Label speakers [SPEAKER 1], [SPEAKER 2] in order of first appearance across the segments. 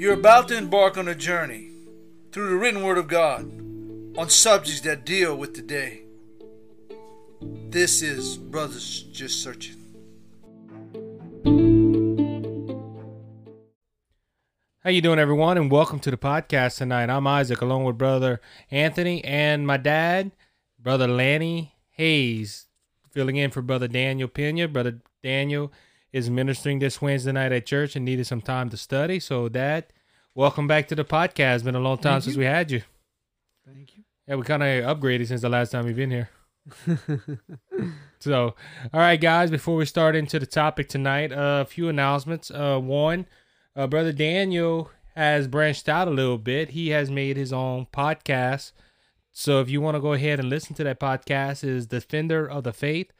[SPEAKER 1] You're about to embark on a journey through the written word of God on subjects that deal with today. This is Brothers Just Searching.
[SPEAKER 2] How you doing, everyone, and welcome to the podcast tonight. I'm Isaac, along with brother Anthony and my dad, brother Lanny Hayes, filling in for brother Daniel Pena. Brother Daniel is ministering this Wednesday night at church and needed some time to study. So, Dad, welcome back to the podcast. It's been a long time
[SPEAKER 3] Thank
[SPEAKER 2] since
[SPEAKER 3] you.
[SPEAKER 2] we had you.
[SPEAKER 3] Thank you.
[SPEAKER 2] Yeah, we kind of upgraded since the last time you've been here. So, all right, guys, before we start into the topic tonight, uh, a few announcements. Uh, one, uh, Brother Daniel has branched out a little bit. He has made his own podcast. So, if you want to go ahead and listen to that podcast, is Defender of the Faith.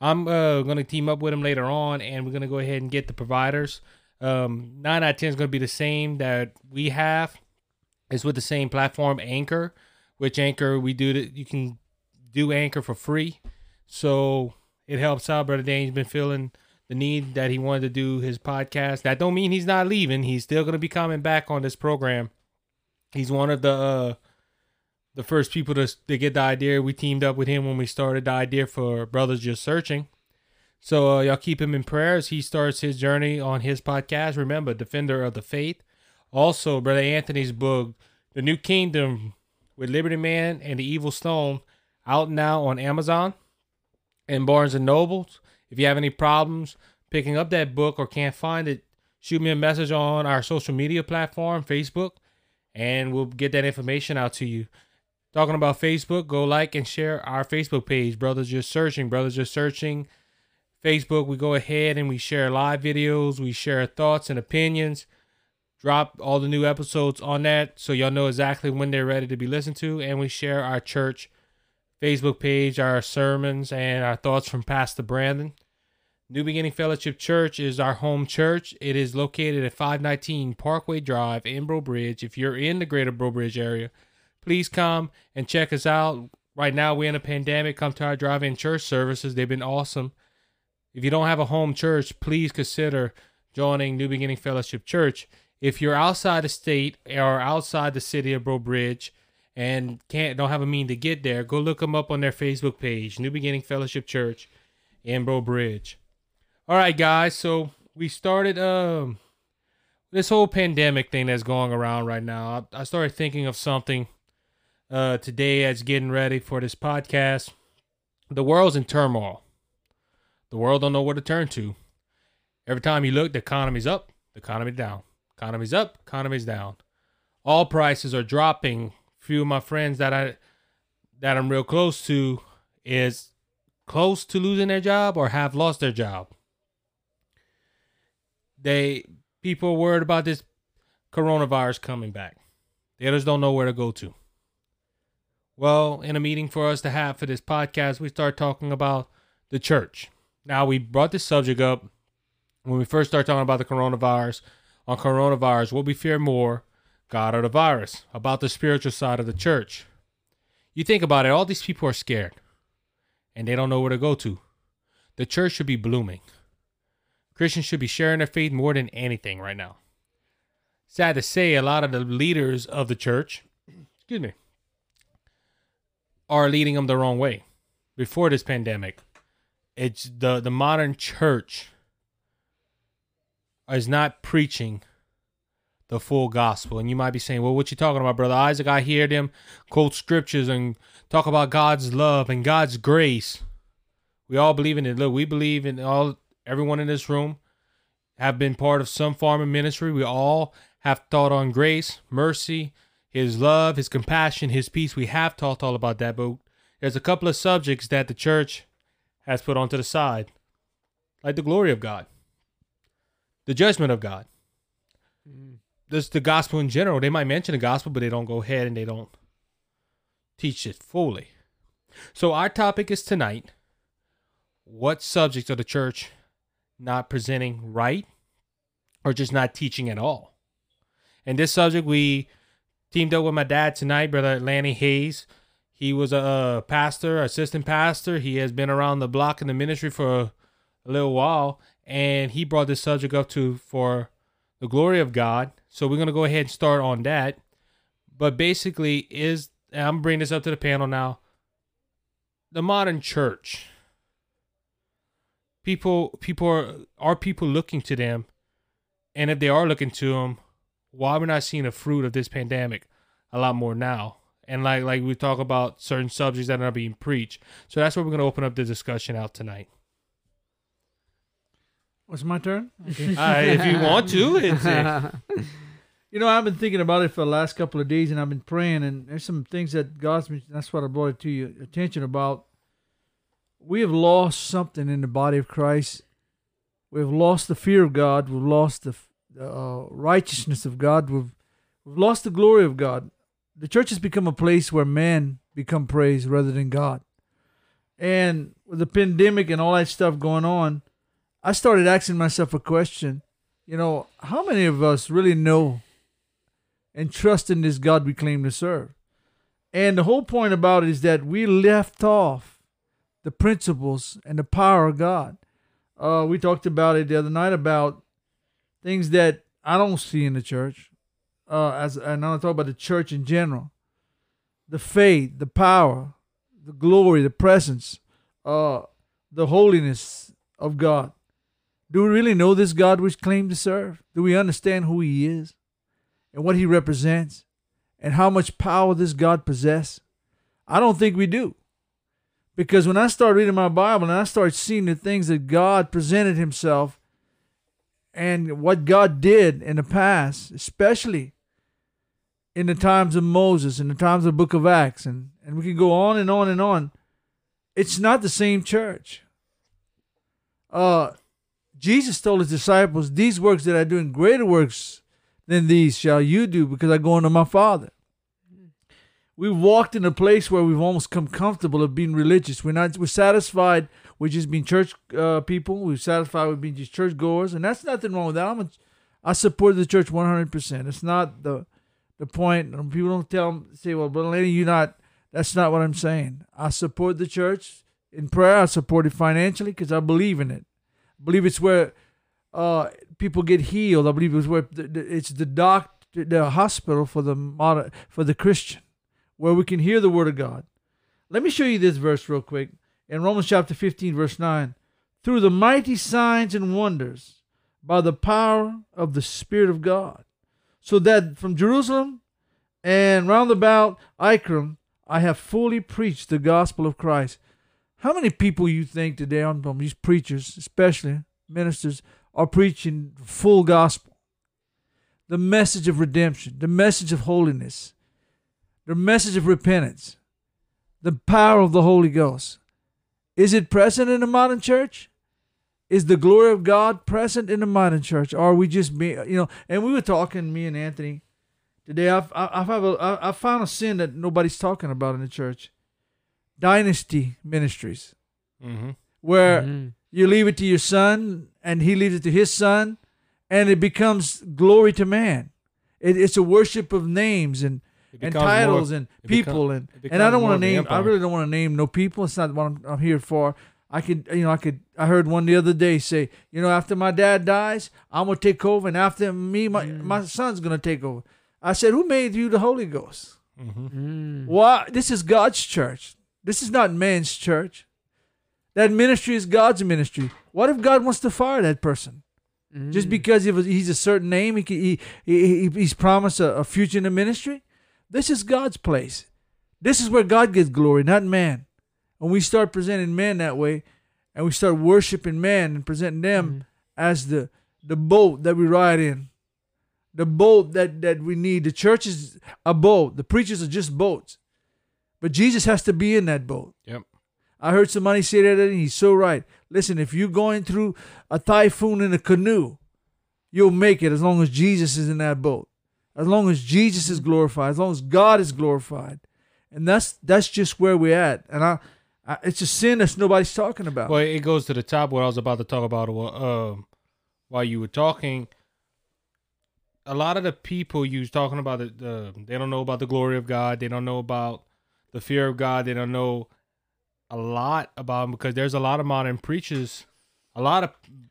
[SPEAKER 2] I'm uh, going to team up with him later on, and we're going to go ahead and get the providers. Um, nine out of ten is going to be the same that we have. It's with the same platform, Anchor, which Anchor we do. The, you can do Anchor for free. So it helps out. Brother Dane's been feeling the need that he wanted to do his podcast. That don't mean he's not leaving. He's still gonna be coming back on this program. He's one of the uh, the first people to to get the idea. We teamed up with him when we started the idea for Brothers Just Searching. So uh, y'all keep him in prayer as he starts his journey on his podcast. Remember, Defender of the Faith. Also, Brother Anthony's book, The New Kingdom with Liberty Man and the Evil Stone, out now on Amazon and Barnes and Nobles. If you have any problems picking up that book or can't find it, shoot me a message on our social media platform, Facebook, and we'll get that information out to you. Talking about Facebook, go like and share our Facebook page, Brothers Just Searching. Brothers Just Searching. Facebook, we go ahead and we share live videos, we share thoughts and opinions. Drop all the new episodes on that so y'all know exactly when they're ready to be listened to. And we share our church Facebook page, our sermons, and our thoughts from Pastor Brandon. New Beginning Fellowship Church is our home church. It is located at 519 Parkway Drive in Breaux Bridge. If you're in the greater Breaux Bridge area, please come and check us out. Right now, we're in a pandemic. Come to our drive in church services, they've been awesome. If you don't have a home church, please consider joining New Beginning Fellowship Church. If you're outside the state or outside the city of Breaux Bridge, and can't don't have a mean to get there, go look them up on their Facebook page, New Beginning Fellowship Church in Breaux Bridge. All right, guys. So we started um this whole pandemic thing that's going around right now. I, I started thinking of something uh today as getting ready for this podcast. The world's in turmoil. The world don't know where to turn to. Every time you look, the economy's up, the economy down. Economy's up, economy's down. All prices are dropping few of my friends that I that I'm real close to is close to losing their job or have lost their job. They people are worried about this coronavirus coming back. The others don't know where to go to. Well, in a meeting for us to have for this podcast, we start talking about the church. Now we brought this subject up when we first started talking about the coronavirus. On coronavirus, what we fear more, God or the virus, about the spiritual side of the church. You think about it, all these people are scared and they don't know where to go to. The church should be blooming. Christians should be sharing their faith more than anything right now. Sad to say, a lot of the leaders of the church, excuse me, are leading them the wrong way. Before this pandemic, it's the the modern church is not preaching the full gospel. And you might be saying, well, what you talking about, brother Isaac? I hear them quote scriptures and talk about God's love and God's grace. We all believe in it. Look, we believe in all everyone in this room have been part of some of ministry. We all have thought on grace, mercy, his love, his compassion, his peace. We have talked all about that, but there's a couple of subjects that the church has put onto the side. Like the glory of God. The judgment of God mm. just the gospel in general. They might mention the gospel, but they don't go ahead and they don't teach it fully. So our topic is tonight: what subjects of the church not presenting right, or just not teaching at all? And this subject we teamed up with my dad tonight, brother Lanny Hayes. He was a pastor, assistant pastor. He has been around the block in the ministry for a little while, and he brought this subject up to for the glory of God. So we're gonna go ahead and start on that. But basically, is I'm bringing this up to the panel now. The modern church. People, people are are people looking to them, and if they are looking to them, why we're not seeing the fruit of this pandemic a lot more now? And like like we talk about certain subjects that are being preached. So that's what we're gonna open up the discussion out tonight.
[SPEAKER 3] What's my turn? Okay.
[SPEAKER 2] Uh, if you want to, it's uh,
[SPEAKER 3] You know, I've been thinking about it for the last couple of days, and I've been praying, and there's some things that God's been. That's what I brought it to your attention about. We have lost something in the body of Christ. We've lost the fear of God. We've lost the uh, righteousness of God. We've we've lost the glory of God. The church has become a place where men become praised rather than God. And with the pandemic and all that stuff going on, I started asking myself a question. You know, how many of us really know and trust in this God we claim to serve? And the whole point about it is that we left off the principles and the power of God. Uh, we talked about it the other night about things that I don't see in the church. Uh, as and I'm talk about the church in general, the faith, the power, the glory, the presence, uh, the holiness of God. Do we really know this God we claim to serve? Do we understand who He is and what He represents and how much power this God possesses? I don't think we do. Because when I start reading my Bible and I start seeing the things that God presented Himself and what God did in the past, especially in the times of Moses, in the times of the book of Acts, and, and we can go on and on and on, it's not the same church. Uh, Jesus told his disciples, These works that I do, in greater works than these shall you do, because I go unto my Father. We've walked in a place where we've almost come comfortable of being religious. We're not we're satisfied with just being church uh, people. We're satisfied with being just church goers, and that's nothing wrong with that. I'm a, I support the church 100. percent It's not the the point. People don't tell them, say, "Well, but lady, you not." That's not what I'm saying. I support the church in prayer. I support it financially because I believe in it. I believe it's where uh, people get healed. I believe it's where the, the, it's the doc, the hospital for the modern, for the Christian, where we can hear the word of God. Let me show you this verse real quick in Romans chapter 15, verse 9. Through the mighty signs and wonders, by the power of the Spirit of God, so that from Jerusalem and round about Iconium, I have fully preached the gospel of Christ. How many people you think today on these preachers, especially ministers, are preaching full gospel? The message of redemption, the message of holiness, the message of repentance, the power of the Holy Ghost. Is it present in the modern church? Is the glory of God present in the modern church? Or are we just, you know, and we were talking, me and Anthony, today. I've, I've, I've, I've found a sin that nobody's talking about in the church dynasty ministries,
[SPEAKER 2] mm-hmm.
[SPEAKER 3] where
[SPEAKER 4] Mm-hmm.
[SPEAKER 3] you leave it to your son and he leaves it to his son, and it becomes glory to man. It, it's a worship of names and, and titles
[SPEAKER 2] more-
[SPEAKER 3] and people
[SPEAKER 2] become-
[SPEAKER 3] and and I don't want to name. I really don't want to name no people. It's not what I'm, I'm here for. I could, you know, I could. I heard one the other day say, you know, after my dad dies, I'm gonna take over, and after me, my
[SPEAKER 2] Mm.
[SPEAKER 3] my son's gonna take over. I said, who made you the Holy Ghost?
[SPEAKER 2] Mhm.
[SPEAKER 4] Mm.
[SPEAKER 3] Why? This is God's church. This is not man's church. That ministry is God's ministry. What if God wants to fire that person
[SPEAKER 4] Mm.
[SPEAKER 3] just because he was, he's a certain name? He, can- he, he, he he's promised a, a future in the ministry. This is God's place. This is where God gets glory, not man. When we start presenting men that way, and we start worshiping men and presenting them mm-hmm. as the the boat that we ride in, the boat that that we need. The church is a boat. The preachers are just boats, but Jesus has to be in that boat.
[SPEAKER 2] Yep.
[SPEAKER 3] I heard somebody say that, and he's so right. Listen, if you're going through a typhoon in a canoe, you'll make it as long as Jesus is in that boat, as long as Jesus is mm-hmm. glorified, as long as God is glorified, and that's that's just where we're at. And I, I it's a sin that nobody's talking about.
[SPEAKER 2] Well, it goes to the top what I was about to talk about uh, while you were talking. A lot of the people you was talking about, the, the they don't know about the glory of God. They don't know about the fear of God. They don't know a lot about him because there's a lot of modern preachers A lot of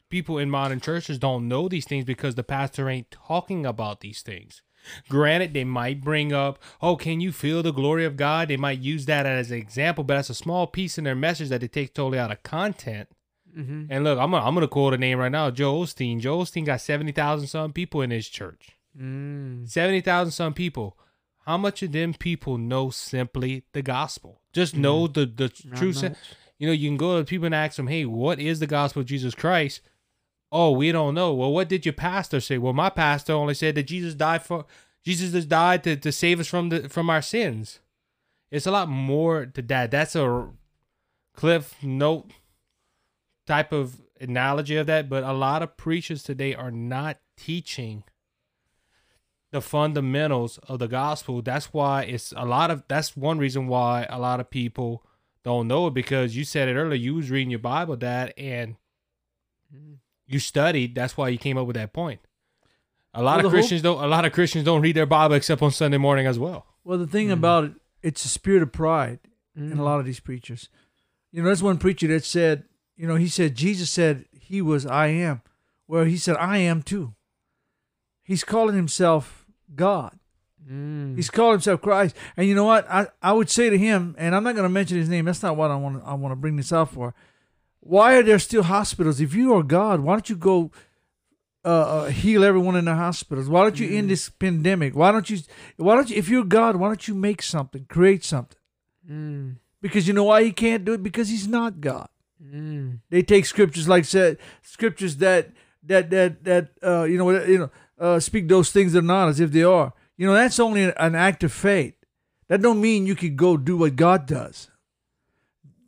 [SPEAKER 2] people in modern churches don't know these things because the pastor ain't talking about these things. Granted, they might bring up, oh, can you feel the glory of God? They might use that as an example, but that's a small piece in their message that they take totally out of content.
[SPEAKER 4] Mm-hmm.
[SPEAKER 2] And look, I'm gonna, I'm gonna quote a name right now, Joel Osteen. Joel Osteen got seventy thousand some people in his church.
[SPEAKER 4] Mm.
[SPEAKER 2] Seventy thousand some people. How much of them people know simply the gospel? Just know the the
[SPEAKER 4] Not
[SPEAKER 2] true. sen- You know, you can go to people and ask them, "Hey, what is the gospel of Jesus Christ?" Oh, we don't know. Well, what did your pastor say? Well, my pastor only said that Jesus died for Jesus has died to, to save us from the from our sins. It's a lot more to that. That's a cliff note type of analogy of that, but a lot of preachers today are not teaching the fundamentals of the gospel. That's why it's a lot of that's one reason why a lot of people don't know it because you said it earlier, you was reading your Bible, Dad, and mm. You studied. That's why you came up with that point. A lot
[SPEAKER 3] Well,
[SPEAKER 2] of
[SPEAKER 3] the whole-
[SPEAKER 2] Christians don't a lot of Christians don't read their Bible except on Sunday morning as well.
[SPEAKER 3] Well, the thing
[SPEAKER 4] Mhm.
[SPEAKER 3] about it, it's a spirit of pride
[SPEAKER 4] Mm.
[SPEAKER 3] in a lot of these preachers. You know, there's one preacher that said, you know, he said Jesus said he was I am. Well, he said I am too. He's calling himself God.
[SPEAKER 4] Mm.
[SPEAKER 3] He's calling himself Christ. And you know what? I, I would say to him, and I'm not going to mention his name. That's not what I want. I want to bring this out for. Why are there still hospitals? If you are God, why don't you go uh, uh, heal everyone in the hospitals? Why don't you end
[SPEAKER 4] Mm.
[SPEAKER 3] this pandemic? Why don't you? Why don't you? If you're God, why don't you make something, create something?
[SPEAKER 4] Mm.
[SPEAKER 3] Because you know why he can't do it? Because he's not God.
[SPEAKER 4] Mm.
[SPEAKER 3] They take scriptures like said scriptures that that that that uh, you know you know uh, speak those things that are not as if they are. You know that's only an act of faith. That don't mean you could go do what God does.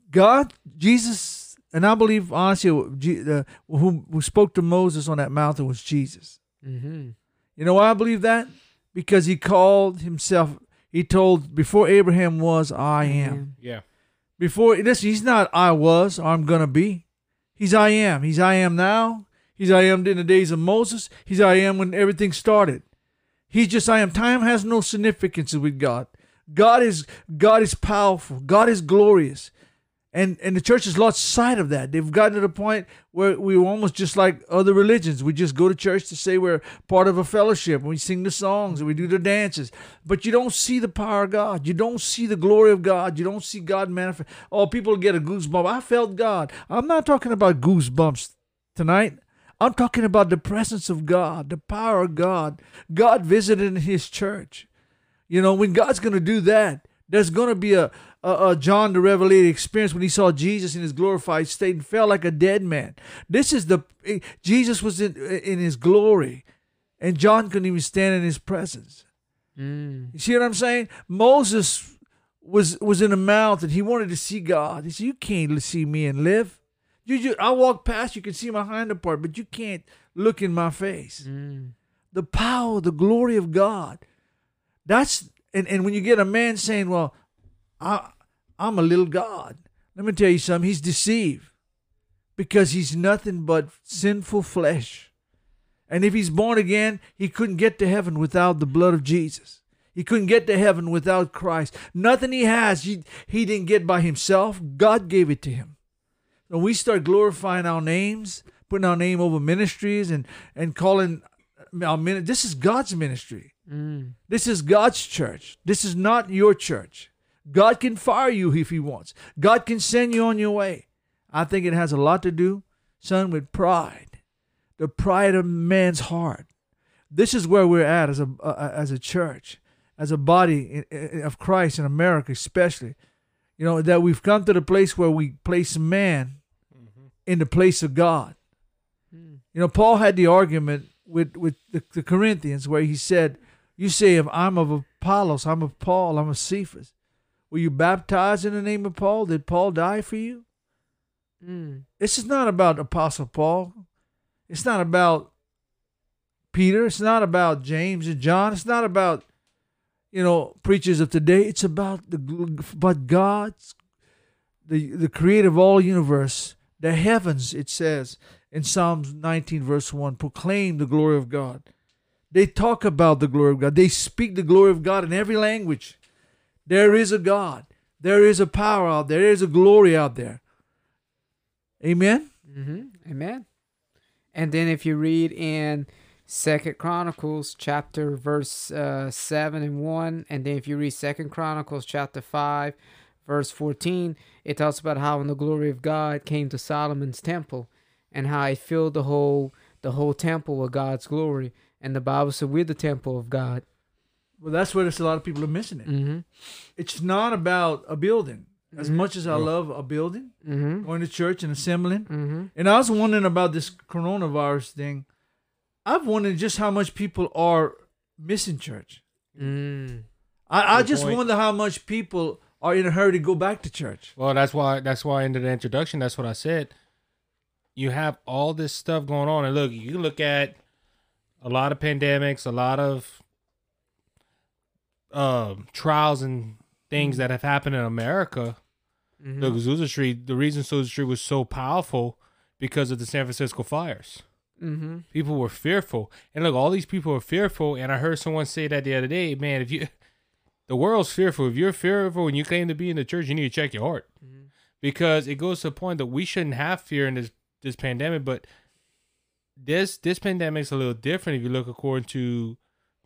[SPEAKER 3] God, Jesus, and I believe honestly, uh, who who spoke to Moses on that mountain was Jesus.
[SPEAKER 4] Mm-hmm.
[SPEAKER 3] You know why I believe that? Because he called himself. He told before Abraham was, I am.
[SPEAKER 2] Yeah.
[SPEAKER 3] Before listen, he's not I was or I'm gonna be. He's I am. He's I am now. He's I am in the days of Moses. He's I am when everything started. He's just I am. Time has no significance with God. God is God is powerful. God is glorious. And and the church has lost sight of that. They've gotten to the point where we're almost just like other religions. We just go to church to say we're part of a fellowship. And we sing the songs and we do the dances. But you don't see the power of God. You don't see the glory of God. You don't see God manifest. Oh, people get a goosebump. I felt God. I'm not talking about goosebumps tonight. I'm talking about the presence of God, the power of God. God visited his church. You know, when God's going to do that, there's going to be a, a, a John the Revelator experience when he saw Jesus in his glorified state and felt like a dead man. This is the Jesus was in in his glory, and John couldn't even stand in his presence.
[SPEAKER 4] Mm.
[SPEAKER 3] You see what I'm saying? Moses was was in the mountain. He wanted to see God. He said, "You can't see me and live. You, you I walk past. You can see my hind part, but you can't look in my face."
[SPEAKER 4] Mm.
[SPEAKER 3] the power, the glory of God. That's and, and when you get a man saying, Well, I I'm a little God, let me tell you something, he's deceived. Because he's nothing but sinful flesh. And if he's born again, he couldn't get to heaven without the blood of Jesus. He couldn't get to heaven without Christ. Nothing he has, he, he didn't get by himself. God gave it to him. When we start glorifying our names, putting our name over ministries and, and calling our min- this is God's ministry.
[SPEAKER 4] Mm.
[SPEAKER 3] This is God's church. This is not your church. God can fire you if he wants. God can send you on your way. I think it has a lot to do, son, with pride. The pride of man's heart. This is where we're at as a uh, as a church, as a body of Christ in America, especially. You know that we've come to the place where we place man in the place of God.
[SPEAKER 4] Mm.
[SPEAKER 3] You know, Paul had the argument with with the, the Corinthians where he said, "You say if I'm of Apollos, I'm of Paul, I'm of Cephas. Were you baptized in the name of Paul? Did Paul die for you?
[SPEAKER 4] Mm.
[SPEAKER 3] This is not about Apostle Paul. It's not about Peter. It's not about James and John. It's not about you know preachers of today. It's about the but God's the the creator of all universe, the heavens. It says in Psalms 19 verse 1, proclaim the glory of God. They talk about the glory of God. They speak the glory of God in every language. There is a God. There is a power out there. There is a glory out there. Amen.
[SPEAKER 4] Mm-hmm. Amen. And then if you read in Second Chronicles chapter verse uh, seven and one, and then if you read Second Chronicles chapter five, verse fourteen, it talks about how when the glory of God came to Solomon's temple, and how it filled the whole the whole temple with God's glory. And the Bible said we're the temple of God.
[SPEAKER 3] Well, that's where there's a lot of people are missing it.
[SPEAKER 4] Mm-hmm.
[SPEAKER 3] It's not about a building. As
[SPEAKER 4] Mhm.
[SPEAKER 3] much as I love a building,
[SPEAKER 4] Mm-hmm.
[SPEAKER 3] going to church and assembling,
[SPEAKER 4] Mm-hmm.
[SPEAKER 3] and I was wondering about this coronavirus thing. I've wondered just how much people are missing church.
[SPEAKER 4] Mm.
[SPEAKER 3] I, I just
[SPEAKER 2] point.
[SPEAKER 3] wonder how much people are in a hurry to go back to church.
[SPEAKER 2] Well, that's why that's why in the introduction, that's what I said. You have all this stuff going on, and look, you look at a lot of pandemics, a lot of um, trials and things that have happened in America.
[SPEAKER 4] Mhm.
[SPEAKER 2] Look, Azusa Street. The reason Azusa Street was so powerful because of the San Francisco fires.
[SPEAKER 4] Mm-hmm.
[SPEAKER 2] People were fearful, and look, all these people are fearful. And I heard someone say that the other day, man. If you, the world's fearful. If you're fearful and you claim to be in the church, you need to check your heart
[SPEAKER 4] Mhm.
[SPEAKER 2] because it goes to the point that we shouldn't have fear in this this pandemic. But this this pandemic's a little different if you look according to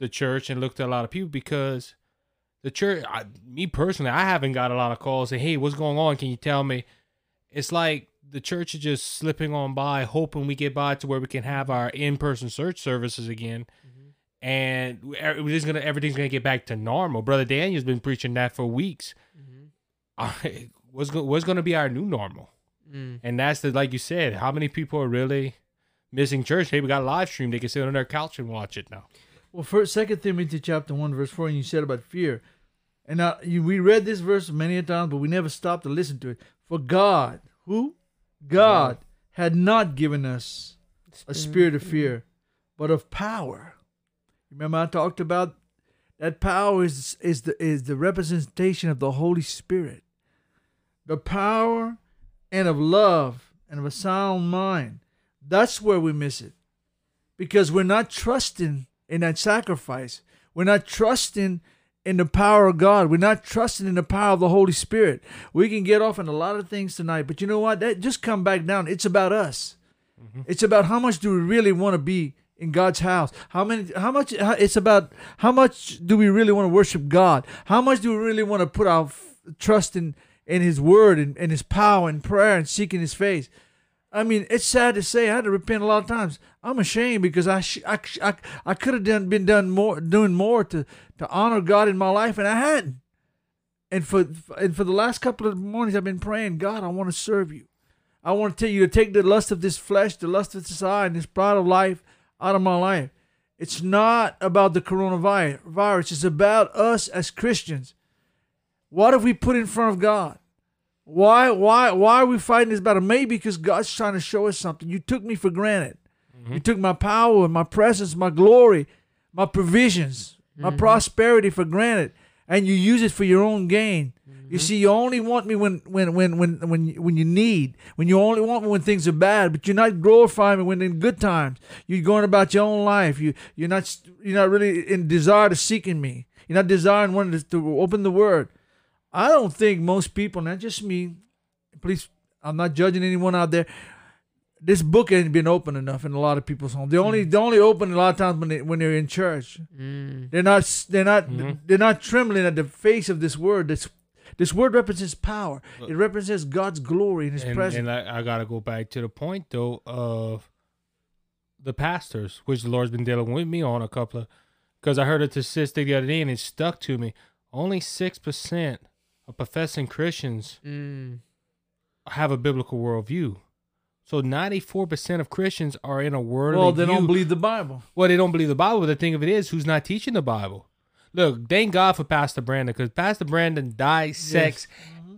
[SPEAKER 2] the church and looked at a lot of people because the church, I, me personally, I haven't got a lot of calls saying, "Hey, what's going on? Can you tell me?" It's like the church is just slipping on by, hoping we get by to where we can have our in-person church services again, and we- we're just gonna everything's gonna get back to normal. Brother Daniel's been preaching that for weeks.
[SPEAKER 4] Mhm.
[SPEAKER 2] what's go- what's gonna be our new normal?
[SPEAKER 4] Mm.
[SPEAKER 2] And that's the like you said, how many people are really missing church? Hey, we got a live stream; they can sit on their couch and watch it now.
[SPEAKER 3] Well, first, Second Timothy chapter one verse four, and you said about fear, and now you, we read this verse many a times, but we never stopped to listen to it. For God, who, God, had not given us a spirit of fear, but of power. Remember, I talked about that power is is the is the representation of the Holy Spirit, the power and of love and of a sound mind. That's where we miss it, because we're not trusting in that sacrifice. We're not trusting in the power of God. We're not trusting in the power of the Holy Spirit. We can get off on a lot of things tonight, but you know what? That just come back down. It's about us. Mm-hmm. It's about how much do we really want to be in God's house? How many? How much? how- It's about how much do we really want to worship God? How much do we really want to put our f- trust in in His Word and, and His power and prayer and seeking His face? I mean, it's sad to say I had to repent a lot of times. I'm ashamed because I sh- I, sh- I, I could have done been done more doing more to to honor God in my life, and I hadn't. And for and for the last couple of mornings, I've been praying, God, I want to serve you. I want to tell you to take the lust of this flesh, the lust of this eye, and this pride of life out of my life. It's not about the coronavirus. It's about us as Christians. What have we put in front of God? Why, why, why are we fighting this battle? Maybe because God's trying to show us something. You took me for granted. You mm-hmm. took my power, my presence, my glory, my provisions, my mm-hmm. prosperity for granted, and you use it for your own gain. You mm-hmm. see, you only want me when when when when when you- when you need. When you only want me when things are bad, but you're not glorifying me when in good times. You're going about your own life. You you're not you're not really in desire to seeking me. You're not desiring wanting to, to open the Word. I don't think most people, not just me. Please, I'm not judging anyone out there. This book ain't been open enough in a lot of people's homes. They only they only open a lot of times when they when they're in church.
[SPEAKER 4] Mm.
[SPEAKER 3] They're not they're not
[SPEAKER 2] Mhm.
[SPEAKER 3] they're not trembling at the face of this word. This this word represents power. It represents God's glory and His
[SPEAKER 2] and,
[SPEAKER 3] presence.
[SPEAKER 2] and I, I gotta go back to the point though of the pastors, which the Lord's been dealing with me on a couple of, because I heard a statistic the other day and it stuck to me. Only six percent professing Christians
[SPEAKER 4] Mm.
[SPEAKER 2] have a biblical worldview. So ninety-four percent of Christians are in a world.
[SPEAKER 3] well, they
[SPEAKER 2] view.
[SPEAKER 3] don't believe the Bible.
[SPEAKER 2] Well, they don't believe the Bible. But the thing of it is, who's not teaching the Bible? Look, thank God for Pastor Brandon because Pastor Brandon dissects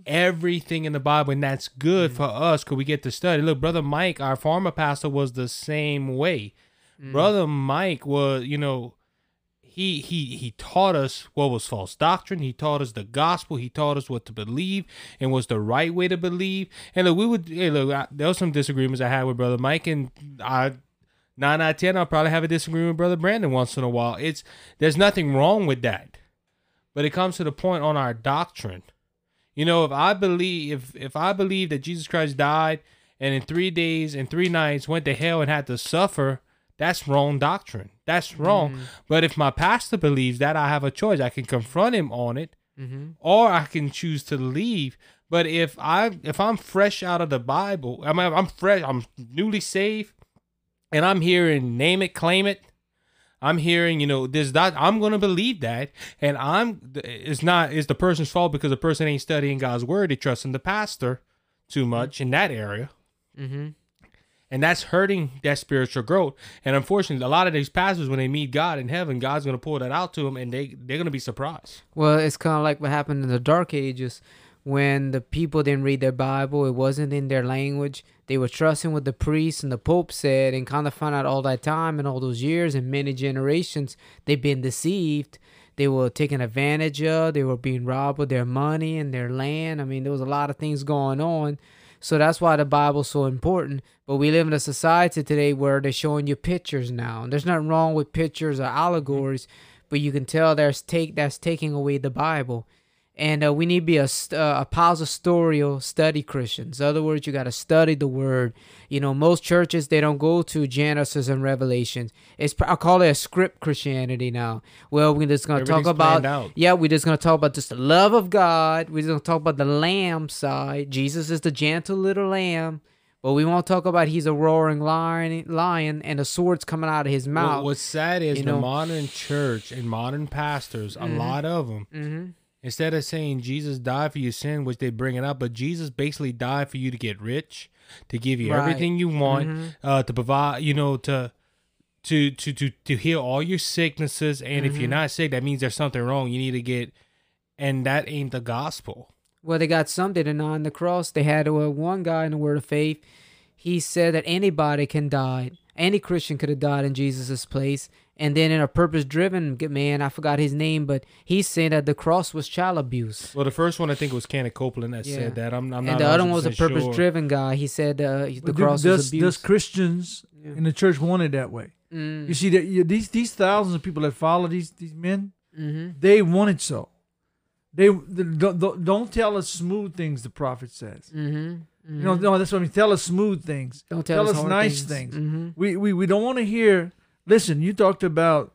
[SPEAKER 2] everything in the Bible, and that's good for us because we get to study. Look, Brother Mike, our former pastor, was the same way. Brother Mike was, you know, he he he taught us what was false doctrine. He taught us the gospel. He taught us what to believe and was the right way to believe. And look, we would hey, look. I, there was some disagreements I had with Brother Mike, and I nine out of ten, I'll probably have a disagreement with Brother Brandon once in a while. It's there's nothing wrong with that, but it comes to the point on our doctrine. You know, if I believe if if I believe that Jesus Christ died and in three days and three nights went to hell and had to suffer, that's wrong doctrine. That's wrong. But if my pastor believes that, I have a choice. I can confront him on it,
[SPEAKER 4] Mm-hmm.
[SPEAKER 2] or I can choose to leave. But if I if I'm fresh out of the Bible, I mean I'm fresh, I'm newly saved, and I'm hearing name it, claim it. I'm hearing, you know, this that I'm gonna believe that, and I'm it's not it's the person's fault because the person ain't studying God's word, they trusting the pastor too much in that area,
[SPEAKER 4] Mm-hmm.
[SPEAKER 2] And that's hurting that spiritual growth. And unfortunately, a lot of these pastors, when they meet God in heaven, God's gonna pull that out to them, and they they're gonna be surprised.
[SPEAKER 4] Well, it's kind of like what happened in the Dark Ages when the people didn't read their Bible. It wasn't in their language. They were trusting what the priests and the Pope said and kind of found out all that time and all those years and many generations they've been deceived. They were taken advantage of. They were being robbed of their money and their land. I mean, there was a lot of things going on. So that's why the Bible's so important. But we live in a society today where they're showing you pictures now. And there's nothing wrong with pictures or allegories, but you can tell there's take that's taking away the Bible. And uh, we need to be a, uh, a study Christians. In other words, you got to study the Word. You know, most churches they don't go to Genesis and Revelations. It's I call it a script Christianity now. Well, we're just gonna talk about
[SPEAKER 2] out.
[SPEAKER 4] yeah, we're just gonna talk about just the love of God. We're just gonna talk about the lamb side. Jesus is the gentle little lamb. But we won't talk about he's a roaring lion, lion, and the sword's coming out of his mouth.
[SPEAKER 2] what's sad is
[SPEAKER 4] you
[SPEAKER 2] the
[SPEAKER 4] know.
[SPEAKER 2] modern church and modern pastors, a lot of them,
[SPEAKER 4] mm-hmm.
[SPEAKER 2] Instead of saying Jesus died for your sin, which they bring it up, but Jesus basically died for you to get rich, to give you
[SPEAKER 4] Right.
[SPEAKER 2] everything you want,
[SPEAKER 4] Mhm.
[SPEAKER 2] uh, to provide, you know, to. To, to, to, to heal all your sicknesses and if you're
[SPEAKER 4] Mhm.
[SPEAKER 2] not sick that means there's something wrong you need to get and that ain't the gospel
[SPEAKER 4] Well, they got some that are on the cross. They had uh, one guy in the Word of Faith. He said that anybody can die. Any Christian could have died in Jesus' place. And then in a purpose-driven man, I forgot his name, but he's saying that the cross was child abuse.
[SPEAKER 2] well the first one i think was kenneth copeland that
[SPEAKER 4] Yeah.
[SPEAKER 2] said that i'm, I'm not
[SPEAKER 4] and the other one was a
[SPEAKER 2] 100% sure.
[SPEAKER 4] purpose-driven guy. He said uh, the
[SPEAKER 3] But
[SPEAKER 4] cross
[SPEAKER 3] does,
[SPEAKER 4] was abuse.
[SPEAKER 3] does Christians
[SPEAKER 4] Yeah.
[SPEAKER 3] in the church want it that way?
[SPEAKER 4] Mm.
[SPEAKER 3] You see that you, these these thousands of people that follow these these men,
[SPEAKER 4] Mm-hmm.
[SPEAKER 3] they want it so. They, they don't, don't- don't tell us smooth things. The prophet says.
[SPEAKER 4] Mm-hmm.
[SPEAKER 3] You know, no, that's what I mean. Tell us smooth things.
[SPEAKER 4] Don't tell,
[SPEAKER 3] tell us
[SPEAKER 4] hard
[SPEAKER 3] nice things.
[SPEAKER 4] Mm-hmm.
[SPEAKER 3] We we, we don't want to hear. Listen, you talked about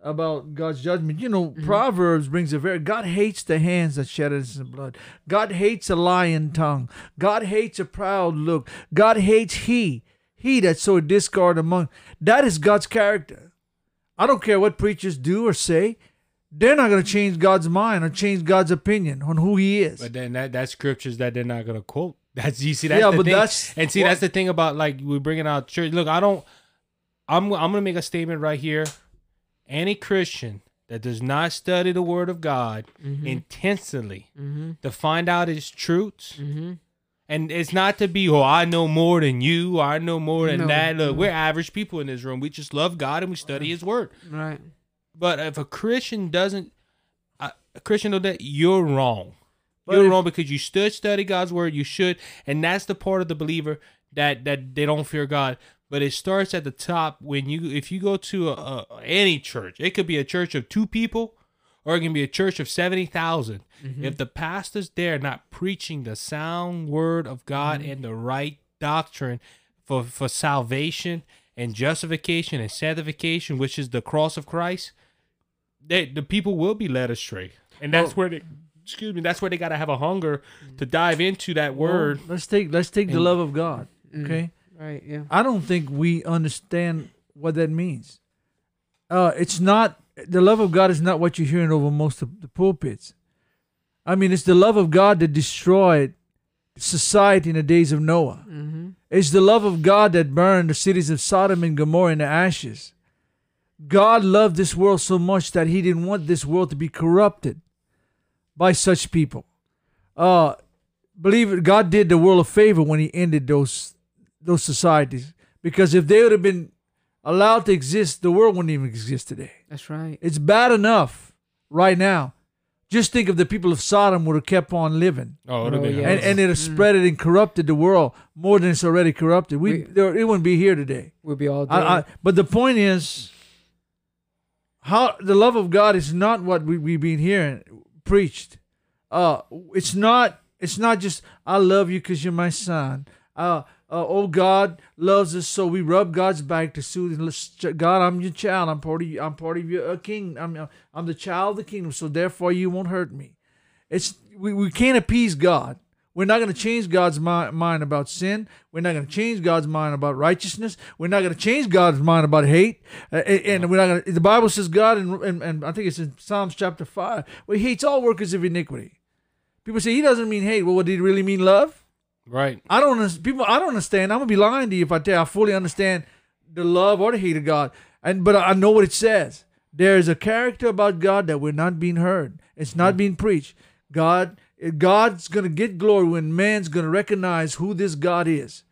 [SPEAKER 3] about God's judgment. You know,
[SPEAKER 4] Mhm.
[SPEAKER 3] Proverbs brings a very God hates the hands that shed innocent blood. God hates a lying tongue. God hates a proud look. God hates he he that so discord among. That is God's character. I don't care what preachers do or say. They're not going to change God's mind or change God's opinion on who He is.
[SPEAKER 2] But then that that's scriptures that they're not gonna quote. That's you see that's
[SPEAKER 3] yeah,
[SPEAKER 2] the
[SPEAKER 3] but
[SPEAKER 2] thing.
[SPEAKER 3] that's
[SPEAKER 2] and see that's the thing about like we're bringing out church. Look, I don't. I'm I'm gonna make a statement right here. Any Christian that does not study the Word of God
[SPEAKER 4] Mm-hmm.
[SPEAKER 2] intensely
[SPEAKER 4] mm-hmm.
[SPEAKER 2] to find out its truths,
[SPEAKER 4] Mm-hmm.
[SPEAKER 2] and it's not to be oh I know more than you, I know more than
[SPEAKER 4] No,
[SPEAKER 2] that. Look, we're average people in this room. We just love God and we study His Word.
[SPEAKER 4] Right.
[SPEAKER 2] But if a Christian doesn't, a a Christian know that you're wrong.
[SPEAKER 3] But
[SPEAKER 2] you're
[SPEAKER 3] if-
[SPEAKER 2] wrong because you should study God's word. You should, and that's the part of the believer that that they don't fear God. But it starts at the top when you if you go to a, a, any church, it could be a church of two people, or it can be a church of seventy mm-hmm. If the pastor's there not preaching the sound word of God mm-hmm. and the right doctrine for for salvation and justification and sanctification, which is the cross of Christ, they, the people will be led astray, and that's oh. where they. Excuse me. That's where they gotta have a hunger mm. to dive into that word.
[SPEAKER 3] Well, let's take let's take the love of God.
[SPEAKER 4] Mm.
[SPEAKER 3] Okay.
[SPEAKER 4] Right. Yeah.
[SPEAKER 3] I don't think we understand what that means. Uh, it's not the love of God is not what you're hearing over most of the pulpits. I mean, it's the love of God that destroyed society in the days of Noah.
[SPEAKER 4] Mm-hmm.
[SPEAKER 3] It's the love of God that burned the cities of Sodom and Gomorrah into ashes. God loved this world so much that He didn't want this world to be corrupted by such people. Uh, believe it, God did the world a favor when He ended those those societies because if they would have been allowed to exist, the world wouldn't even exist today.
[SPEAKER 4] That's right.
[SPEAKER 3] It's bad enough right now. Just think if the people of Sodom would have kept on living
[SPEAKER 2] Oh, it'll
[SPEAKER 4] Oh,
[SPEAKER 2] be
[SPEAKER 4] yeah.
[SPEAKER 3] and, and it has
[SPEAKER 4] Mm.
[SPEAKER 3] spread it and corrupted the world more than it's already corrupted. We,
[SPEAKER 4] We-
[SPEAKER 3] there, it wouldn't be here today.
[SPEAKER 4] We'll be all dead.
[SPEAKER 3] I, I, but the point is, how the love of God is not what we, we've been hearing preached. Uh, it's not. It's not just I love you because you're my son. Uh, uh, oh God loves us, so we rub God's back to soothe. God, I'm your child. I'm part of you. I'm part of your uh, king. I'm I'm the child of the kingdom. So therefore, you won't hurt me. It's we, we can't appease God. We're not going to change God's mi- mind about sin. We're not going to change God's mind about righteousness. We're not going to change God's mind about hate. Uh, and we're not going the Bible says God, and, and, and I think it's in Psalms chapter 5, where he hates all workers of iniquity. People say he doesn't mean hate. Well, what did he really mean? Love?
[SPEAKER 2] Right.
[SPEAKER 3] I don't understand. People, I don't understand. I'm gonna be lying to you if I tell you I fully understand the love or the hate of God. And but I know what it says. There is a character about God that we're not being heard. It's not being preached. God, God's gonna get glory when man's gonna recognize who this God is.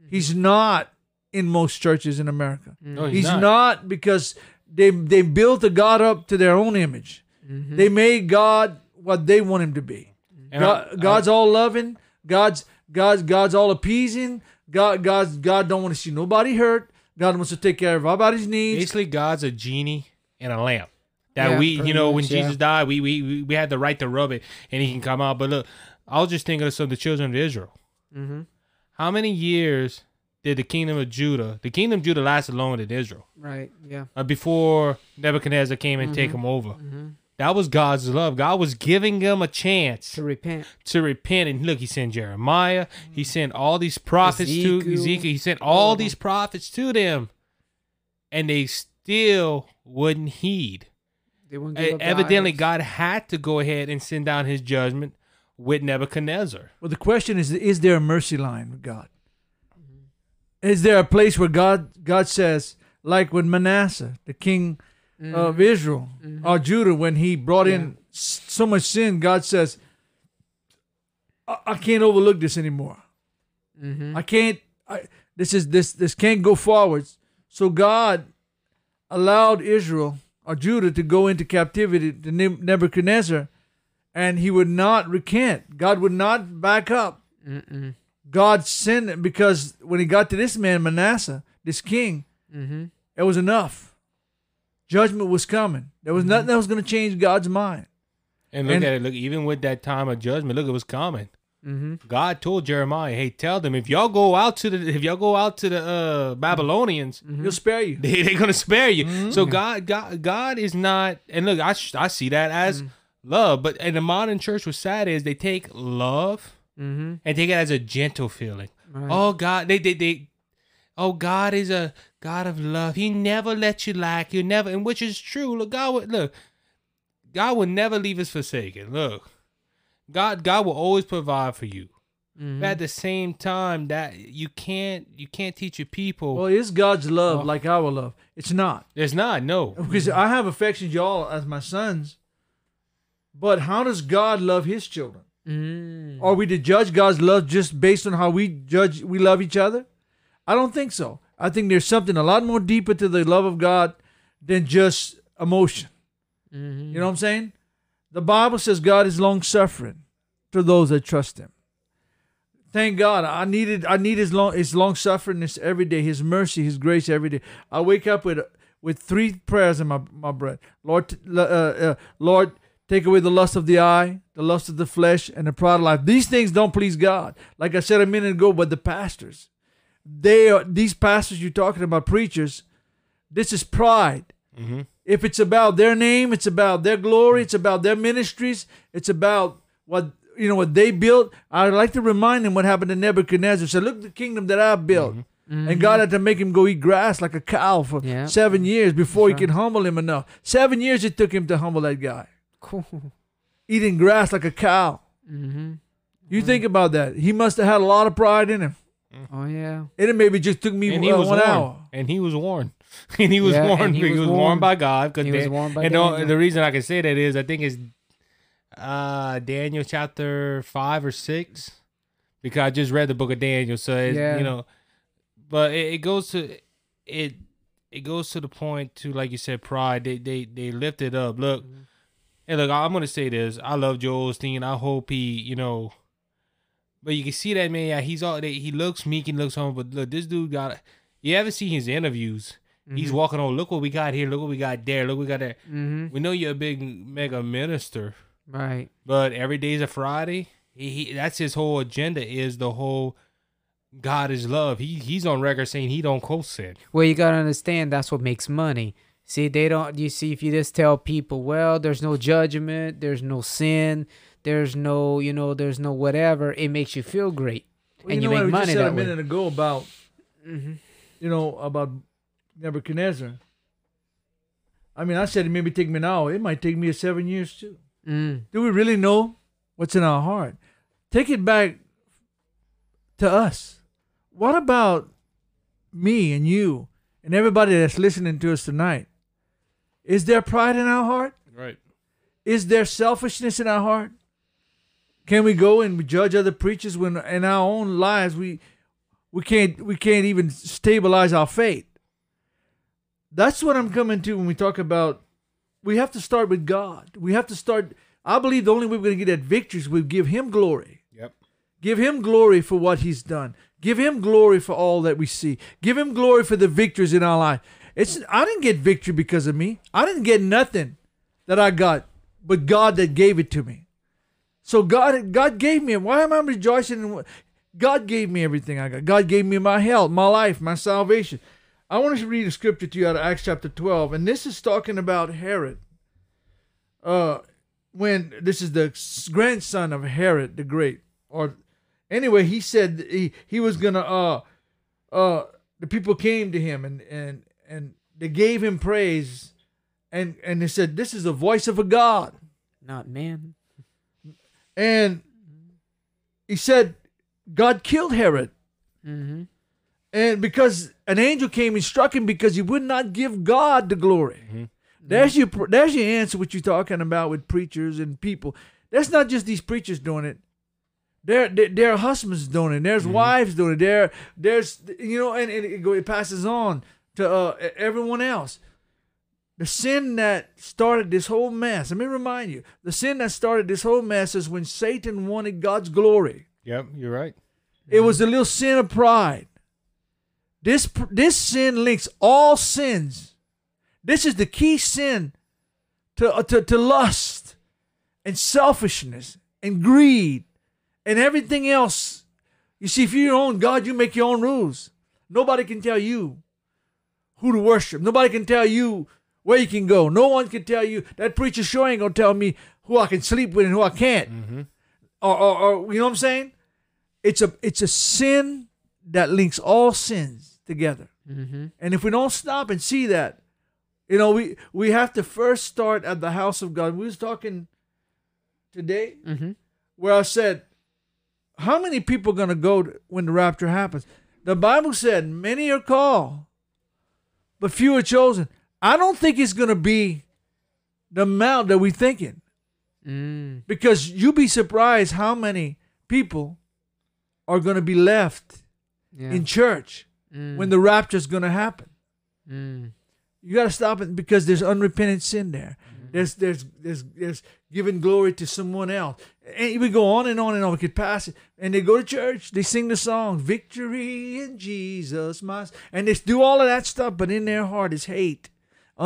[SPEAKER 3] Mm-hmm. He's not in most churches in America. Mm.
[SPEAKER 2] No,
[SPEAKER 3] He's,
[SPEAKER 2] he's,
[SPEAKER 3] not.
[SPEAKER 2] not.
[SPEAKER 3] because they they built a God up to their own image. Mm-hmm. They made God what they want him to be. God,
[SPEAKER 2] I- I-
[SPEAKER 3] God's all loving. God's God's God's all appeasing. God God's God don't want to see nobody hurt. God wants to take care of everybody's needs.
[SPEAKER 2] Basically, God's a genie in a lamp. That
[SPEAKER 4] Yeah,
[SPEAKER 2] we, you know,
[SPEAKER 4] much,
[SPEAKER 2] when
[SPEAKER 4] yeah.
[SPEAKER 2] Jesus died, we, we we we had the right to rub it, and He can come out. But look, I was just thinking of some of the children of Israel.
[SPEAKER 4] Mm-hmm.
[SPEAKER 2] How many years did the kingdom of Judah, the kingdom of Judah, lasted longer than Israel?
[SPEAKER 4] Right. Yeah.
[SPEAKER 2] Uh, before Nebuchadnezzar came and take them over.
[SPEAKER 4] Mm-hmm.
[SPEAKER 2] That was God's love. God was giving them a chance
[SPEAKER 4] To repent.
[SPEAKER 2] to repent. And look, He sent Jeremiah. He sent all these prophets to
[SPEAKER 4] Ezekiel.
[SPEAKER 2] Ezekiel. He sent
[SPEAKER 4] All
[SPEAKER 2] all these prophets to them, and they still wouldn't heed.
[SPEAKER 4] They wouldn't give up
[SPEAKER 2] Evidently. God had to go ahead and send down His judgment with Nebuchadnezzar.
[SPEAKER 3] well, the question is: Is there a mercy line with God? Is there a place where God God says, like with Manasseh, the king of Israel or Judah, when he brought in so much sin, God says, I, I can't overlook this anymore.
[SPEAKER 4] Mm-hmm.
[SPEAKER 3] I can't. I, this is this this can't go forwards. So God allowed Israel or Judah to go into captivity to Nebuchadnezzar, and he would not recant. God would not back up.
[SPEAKER 4] Mm-mm.
[SPEAKER 3] God sent it because when he got to this man Manasseh, this king,
[SPEAKER 4] Mm-hmm.
[SPEAKER 3] it was enough. Judgment was coming. There was nothing that was going to change God's mind.
[SPEAKER 2] And look
[SPEAKER 3] And-
[SPEAKER 2] at it. Look, even with that time of judgment, look, it was coming.
[SPEAKER 4] Mm-hmm.
[SPEAKER 2] God told Jeremiah, "Hey, tell them if y'all go out to the if y'all go out to the uh, Babylonians,
[SPEAKER 3] He'll spare you.
[SPEAKER 2] they they're gonna spare you." So God, God, God is not. And look, I sh- I see that as love, but in the modern church, what's sad is they take love
[SPEAKER 4] Mm-hmm.
[SPEAKER 2] and take it as a gentle feeling.
[SPEAKER 4] Right.
[SPEAKER 2] Oh God, they they they. Oh, God is a God of love. He never lets you lack. You never, and which is true. Look, God would look. God will never leave us forsaken. Look, God, God will always provide for you.
[SPEAKER 4] Mm-hmm.
[SPEAKER 2] But at the same time, that you can't, you can't teach your people.
[SPEAKER 3] Well, is God's love
[SPEAKER 2] Oh.
[SPEAKER 3] like our love? It's not.
[SPEAKER 2] It's not no.
[SPEAKER 3] Because I have affections y'all as my sons. But how does God love his children?
[SPEAKER 4] Mm-hmm.
[SPEAKER 3] Are we to judge God's love just based on how we judge we love each other? I don't think so. I think there's something a lot more deeper to the love of God than just emotion.
[SPEAKER 4] Mm-hmm.
[SPEAKER 3] You know what I'm saying? The Bible says God is long suffering to those that trust him. Thank God. I needed I need his long his long sufferingness every day, his mercy, his grace every day. I wake up with with three prayers in my, my breath. Lord uh, uh, Lord, take away the lust of the eye, the lust of the flesh, and the pride of life. These things don't please God. Like I said a minute ago, but the pastors, they are these pastors you're talking about, preachers, this is pride.
[SPEAKER 2] Mhm.
[SPEAKER 3] If it's about their name, it's about their glory, it's about their ministries, it's about what you know what they built. I like to remind them what happened to Nebuchadnezzar. Said, "Look, the kingdom that I built." And God had to make him go eat grass like a cow for
[SPEAKER 4] Yeah.
[SPEAKER 3] seven years before
[SPEAKER 4] That's
[SPEAKER 3] he could humble him enough. Seven years it took him to humble that guy,
[SPEAKER 4] Cool.
[SPEAKER 3] eating grass like a cow.
[SPEAKER 4] Mm-hmm.
[SPEAKER 3] You think about that. He must have had a lot of pride in him.
[SPEAKER 4] Oh yeah.
[SPEAKER 3] And it maybe just took me
[SPEAKER 2] And he
[SPEAKER 3] uh,
[SPEAKER 2] was
[SPEAKER 3] one
[SPEAKER 2] warned.
[SPEAKER 3] hour.
[SPEAKER 2] And he was warned. and he was
[SPEAKER 4] Yeah,
[SPEAKER 2] warned.
[SPEAKER 4] he
[SPEAKER 2] He,
[SPEAKER 4] was
[SPEAKER 2] was warned.
[SPEAKER 4] warned.
[SPEAKER 2] by God. 'cause
[SPEAKER 4] He was warned by
[SPEAKER 2] and the,
[SPEAKER 4] Daniel.
[SPEAKER 2] the reason I can say that is I think it's uh Daniel chapter five or six. Because I just read the book of Daniel, so it's,
[SPEAKER 4] Yeah.
[SPEAKER 2] you know, but it, it goes to it. It goes to the point to like you said, pride. They they they lift it up. Look,
[SPEAKER 4] Mm-hmm.
[SPEAKER 2] and look, I'm gonna say this. I love Joel Osteen. I hope he, you know, but you can see that man. Yeah, he's all. He looks meek and looks humble. But look, this dude got. You ever see his interviews? He's walking on. Look what we got here. Look what we got there. Look what we got there.
[SPEAKER 4] Mm-hmm.
[SPEAKER 2] We know you're a big mega minister,
[SPEAKER 4] Right.
[SPEAKER 2] but every day's a Friday. He, he that's his whole agenda is the whole God is love. He he's on record saying he don't quote sin.
[SPEAKER 4] Well, you gotta understand that's what makes money. See, they don't. You see, if you just tell people, well, there's no judgment, there's no sin, there's no, you know, there's no whatever, it makes you feel great,
[SPEAKER 3] Well,
[SPEAKER 4] and
[SPEAKER 3] you
[SPEAKER 4] you,
[SPEAKER 3] know what
[SPEAKER 4] make
[SPEAKER 3] we
[SPEAKER 4] money
[SPEAKER 3] just said
[SPEAKER 4] that
[SPEAKER 3] a
[SPEAKER 4] way.
[SPEAKER 3] minute ago about
[SPEAKER 4] hmm
[SPEAKER 3] you know about Nebuchadnezzar. I mean, I said it maybe take me an hour It might take me seven years too.
[SPEAKER 4] Mm.
[SPEAKER 3] Do we really know what's in our heart? Take it back to us. What about me and you and everybody that's listening to us tonight? Is there pride in our heart?
[SPEAKER 2] Right.
[SPEAKER 3] Is there selfishness in our heart? Can we go and judge other preachers when in our own lives we we can't we can't even stabilize our faith? That's what I'm coming to when we talk about we have to start with God. We have to start I believe the only way we're going to get that victory is we give him glory.
[SPEAKER 2] Yep.
[SPEAKER 3] Give him glory for what he's done. Give him glory for all that we see. Give him glory for the victories in our life. It's I didn't get victory because of me. I didn't get nothing that I got, but God that gave it to me. So God God gave me. Why am I rejoicing in God gave me everything I got? God gave me my health, my life, my salvation. I want to read a scripture to you out of Acts chapter 12, and this is talking about Herod. Uh when this is the grandson of Herod the Great, or anyway, he said he, he was gonna uh uh the people came to him and and and they gave him praise, and and they said this is the voice of a God,
[SPEAKER 4] Not man.
[SPEAKER 3] And he said God killed Herod,
[SPEAKER 4] Mm-hmm.
[SPEAKER 3] and because an angel came and struck him because he would not give God the glory. There's your there's your answer. What you're talking about with preachers and people. That's not just these preachers doing it. There, there, there are husbands doing it. There's wives doing it. There, there's you know, and, and it, it passes on to uh, everyone else. The sin that started this whole mess. Let me remind you: the sin that started this whole mess is when Satan wanted God's glory.
[SPEAKER 2] Yep. You're right.
[SPEAKER 3] It was a little sin of pride. This this sin links all sins. This is the key sin to, uh, to, to lust and selfishness and greed and everything else. You see, if you're your own God, you make your own rules. Nobody can tell you who to worship. Nobody can tell you where you can go. No one can tell you that preacher sure ain't gonna tell me who I can sleep with and who I can't. Or, or, or you know what I'm saying? It's a it's a sin that links all sins together.
[SPEAKER 4] Mm-hmm.
[SPEAKER 3] And if we don't stop and see that, you know, we we have to first start at the house of God. We was talking today
[SPEAKER 4] Mm-hmm.
[SPEAKER 3] where I said, how many people are going to go to- when the rapture happens? The Bible said, many are called, but few are chosen. I don't think it's going to be the amount that we're thinking
[SPEAKER 4] Mm.
[SPEAKER 3] because you'd be surprised how many people are going to be left
[SPEAKER 4] Yeah.
[SPEAKER 3] in church
[SPEAKER 4] Mm.
[SPEAKER 3] when the rapture is going to happen.
[SPEAKER 4] Mm.
[SPEAKER 3] You got to stop it because there's unrepentant sin there.
[SPEAKER 4] Mm-hmm.
[SPEAKER 3] There's there's there's there's giving glory to someone else. And we go on and on and on. We could pass it. And they go to church. They sing the song, "Victory in Jesus," my and they do all of that stuff. But in their heart is hate,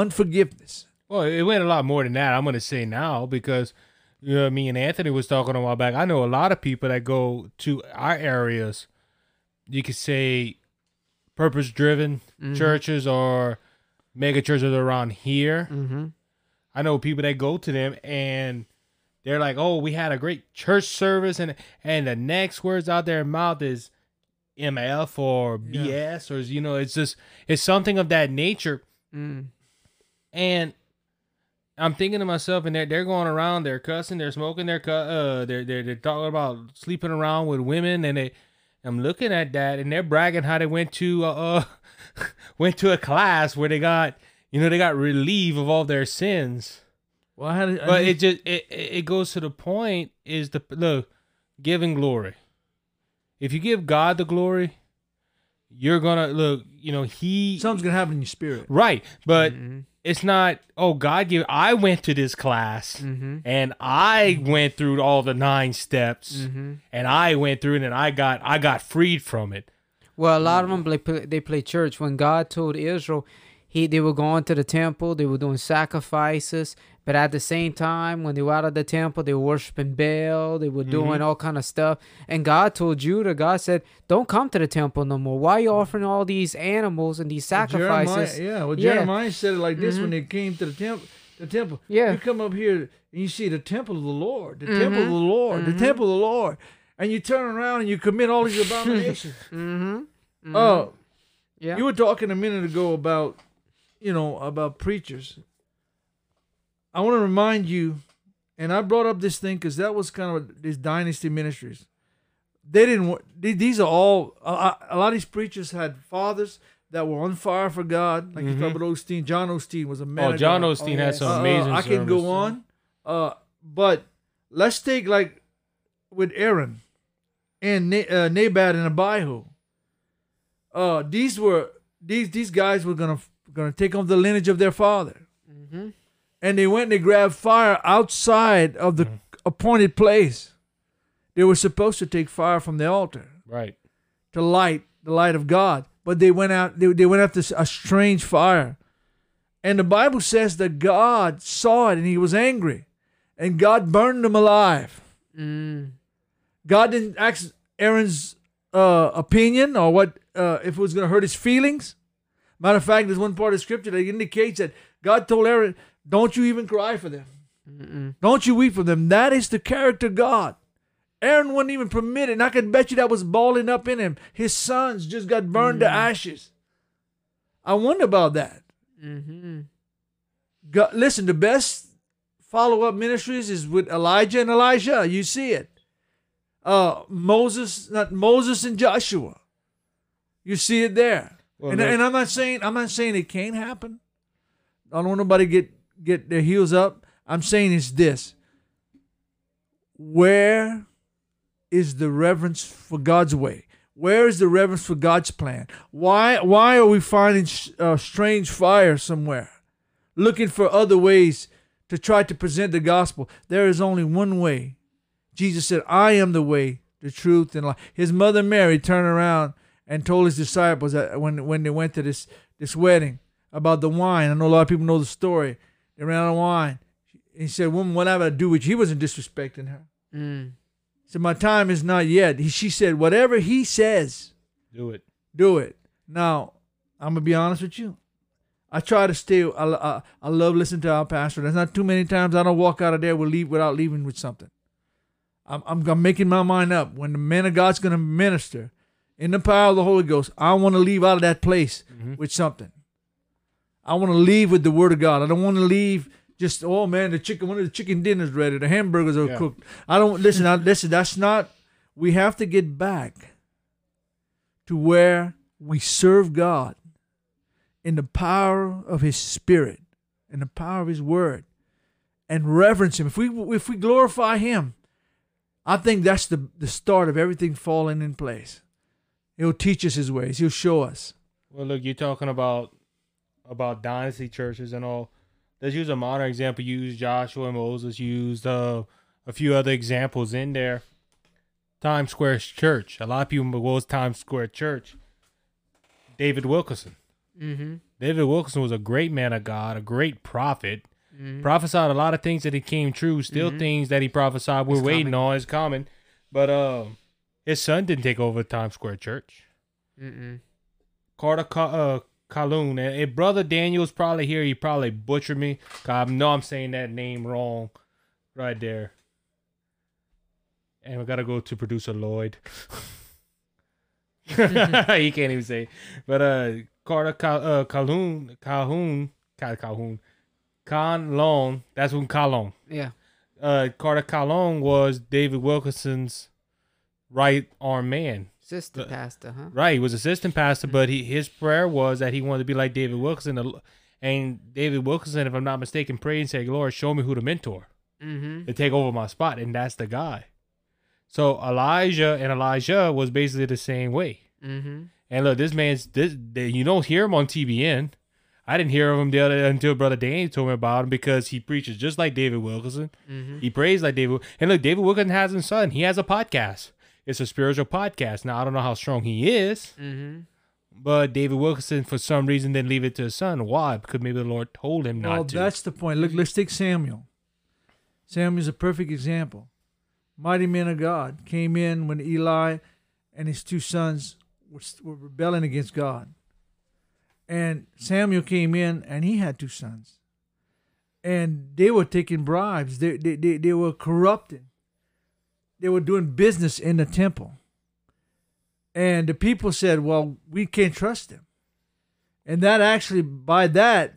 [SPEAKER 3] unforgiveness.
[SPEAKER 2] Well, it went a lot more than that. I'm gonna say now because you know, me and Anthony was talking a while back. I know a lot of people that go to our areas. You could say purpose-driven churches or mega churches around here.
[SPEAKER 4] Mm-hmm.
[SPEAKER 2] I know people that go to them and they're like, "Oh, we had a great church service," and and the next words out their mouth is MF or
[SPEAKER 3] Yeah.
[SPEAKER 2] BS or you know, it's just it's something of that nature.
[SPEAKER 4] Mm.
[SPEAKER 2] And I'm thinking to myself, and they're they're going around, they're cussing, they're smoking, they're cu- uh, they're they're they're talking about sleeping around with women, and they, I'm looking at that, and they're bragging how they went to uh, uh went to a class where they got you know they got relief of all their sins.
[SPEAKER 3] Well, I had. I
[SPEAKER 2] But it just it it it goes to the point is the look giving glory. If you give God the glory, you're gonna look. You know he
[SPEAKER 3] something's gonna happen in your spirit.
[SPEAKER 2] right, but
[SPEAKER 4] Mm-hmm.
[SPEAKER 2] It's not. Oh, God give. I went to this class
[SPEAKER 4] Mm-hmm.
[SPEAKER 2] and I went through all the nine steps
[SPEAKER 4] Mm-hmm.
[SPEAKER 2] and I went through it and I got I got freed from it.
[SPEAKER 4] Well, a lot of them they play, they play church. When God told Israel, he they were going to the temple, they were doing sacrifices, but at the same time, when they were out of the temple, they were worshiping Baal, they were doing all kind of stuff. And God told Judah, God said, "Don't come to the temple no more. Why are you offering all these animals and these sacrifices?"
[SPEAKER 3] Jeremiah, yeah, well,
[SPEAKER 4] Yeah.
[SPEAKER 3] Jeremiah said it like this when
[SPEAKER 4] Mhm.
[SPEAKER 3] they came to the temple. The temple.
[SPEAKER 4] Yeah.
[SPEAKER 3] You come up here and you see the temple of the Lord, the
[SPEAKER 4] Mhm.
[SPEAKER 3] temple of the Lord,
[SPEAKER 4] Mhm.
[SPEAKER 3] the temple of the Lord, and you turn around and you commit all these abominations.
[SPEAKER 4] Mm-hmm.
[SPEAKER 3] Oh,
[SPEAKER 4] yeah.
[SPEAKER 3] you were talking a minute ago about, you know, about preachers. I want to remind you, and I brought up this thing because that was kind of these dynasty ministries. They didn't. These are all. A, a- a lot of these preachers had fathers that were on fire for God, like you
[SPEAKER 2] Mhm.
[SPEAKER 3] talk about Osteen. John Osteen was a man.
[SPEAKER 2] Oh, John
[SPEAKER 3] God.
[SPEAKER 2] Osteen
[SPEAKER 4] Oh,
[SPEAKER 2] had
[SPEAKER 4] yes.
[SPEAKER 2] some
[SPEAKER 3] Uh,
[SPEAKER 2] amazing.
[SPEAKER 3] I can go on, uh, but let's take like with Aaron and Na- uh, Nabad and Abihu. Uh, these were these these guys were gonna gonna take off the lineage of their father,
[SPEAKER 4] Mm-hmm.
[SPEAKER 3] and they went and they grabbed fire outside of the
[SPEAKER 2] Mhm.
[SPEAKER 3] appointed place. They were supposed to take fire from the altar
[SPEAKER 2] Right.
[SPEAKER 3] to light the light of God, but they went out. They, they went after a strange fire, and the Bible says that God saw it and He was angry, and God burned them alive.
[SPEAKER 4] Mm.
[SPEAKER 3] God didn't ask Aaron's uh, opinion or what uh, if it was going to hurt his feelings. Matter of fact, there's one part of Scripture that indicates that God told Aaron, "Don't you even cry for them.
[SPEAKER 4] Mm-mm.
[SPEAKER 3] Don't you weep for them." That is the character God. Aaron wouldn't even permit it, and I can bet you that was balling up in him. His sons just got burned to ashes. I wonder about that.
[SPEAKER 4] Mm-hmm.
[SPEAKER 3] God, listen, the best follow up ministries is with Elijah and Elisha. You see it. Uh, Moses, not Moses and Joshua. You see it there.
[SPEAKER 2] Well,
[SPEAKER 3] and, and I'm not saying I'm not saying it can't happen. I don't want nobody get get their heels up. I'm saying it's this. Where is the reverence for God's way? Where is the reverence for God's plan? Why why are we finding uh, strange fire somewhere? Looking for other ways to try to present the gospel. There is only one way. Jesus said, "I am the way, the truth, and life." His mother Mary turned around and told his disciples that when when they went to this this wedding about the wine. I know a lot of people know the story. They ran out of wine. He said, "Woman, what have I to do with you?" He wasn't disrespecting her.
[SPEAKER 4] Mm.
[SPEAKER 3] He said, "My time is not yet." He, she said, "Whatever he says,
[SPEAKER 2] Do it.
[SPEAKER 3] do it." Now, I'm gonna be honest with you. I try to stay. I, I, I love listening to our pastor. There's not too many times I don't walk out of there with leave without leaving with something. I'm, I'm, I'm making my mind up. When the man of God's gonna minister in the power of the Holy Ghost, I want to leave out of that place
[SPEAKER 2] Mhm.
[SPEAKER 3] with something. I want to leave with the Word of God. I don't want to leave just oh man, the chicken one of the chicken dinners ready, the hamburgers are
[SPEAKER 2] Yeah.
[SPEAKER 3] cooked. I don't listen. I, listen, that's not. We have to get back to where we serve God in the power of His Spirit, in the power of His Word, and reverence Him. If we if we glorify Him, I think that's the the start of everything falling in place. He'll teach us His ways. He'll show us.
[SPEAKER 2] Well, look, you're talking about about dynasty churches and all. Let's use a modern example. Use Joshua and Moses. Used uh, a few other examples in there. Times Square Church. A lot of people was Times Square Church. David Wilkerson.
[SPEAKER 4] Mm-hmm.
[SPEAKER 2] David Wilkerson was a great man of God, a great prophet.
[SPEAKER 4] Mm-hmm.
[SPEAKER 2] Prophesied a lot of things that he came true. Still
[SPEAKER 4] Mhm.
[SPEAKER 2] things that he prophesied we're
[SPEAKER 4] It's
[SPEAKER 2] waiting
[SPEAKER 4] coming.
[SPEAKER 2] on is coming. But um, his son didn't take over Times Square Church.
[SPEAKER 4] Mm-mm.
[SPEAKER 2] Carter Ka- uh, Kaloon. And if Brother Daniel's probably here, he probably butchered me. I know I'm saying that name wrong right there. And we got to go to producer Lloyd. he can't even say. But uh, Carter Ka- uh, Calhoun, Calhoun, Cal- Calhoun, Calhoun, that's when Calhoun.
[SPEAKER 4] Yeah.
[SPEAKER 2] Uh, Carter Calhoun was David Wilkerson's right arm man.
[SPEAKER 4] Sister
[SPEAKER 2] Uh,
[SPEAKER 4] pastor, huh?
[SPEAKER 2] Right, he was assistant pastor, but he his prayer was that he wanted to be like David Wilkerson. And David Wilkerson, if I'm not mistaken, prayed and said, "Lord, show me who to mentor
[SPEAKER 4] Mm-hmm.
[SPEAKER 2] to take over my spot," and that's the guy. So Elijah and Elisha was basically the same way.
[SPEAKER 4] Mm-hmm.
[SPEAKER 2] And look, this man's this they- you don't hear him on TBN. I didn't hear of him the other until Brother Danny told me about him because he preaches just like David Wilkerson.
[SPEAKER 4] Mm-hmm.
[SPEAKER 2] He prays like David. And look, David Wilkerson has a son. He has a podcast. It's a spiritual podcast. Now I don't know how strong he is,
[SPEAKER 4] Mm-hmm.
[SPEAKER 2] But David Wilkerson for some reason, didn't leave it to his son. Why? Because maybe the Lord told him
[SPEAKER 3] Well,
[SPEAKER 2] not to.
[SPEAKER 3] that's the point. Look, let's take Samuel. Samuel's a perfect example. Mighty men of God came in when Eli and his two sons were, were rebelling against God. And Samuel came in and he had two sons. And they were taking bribes, they, they, they, they were corrupting, they were doing business in the temple. And the people said, Well, we can't trust them. And that actually, by that,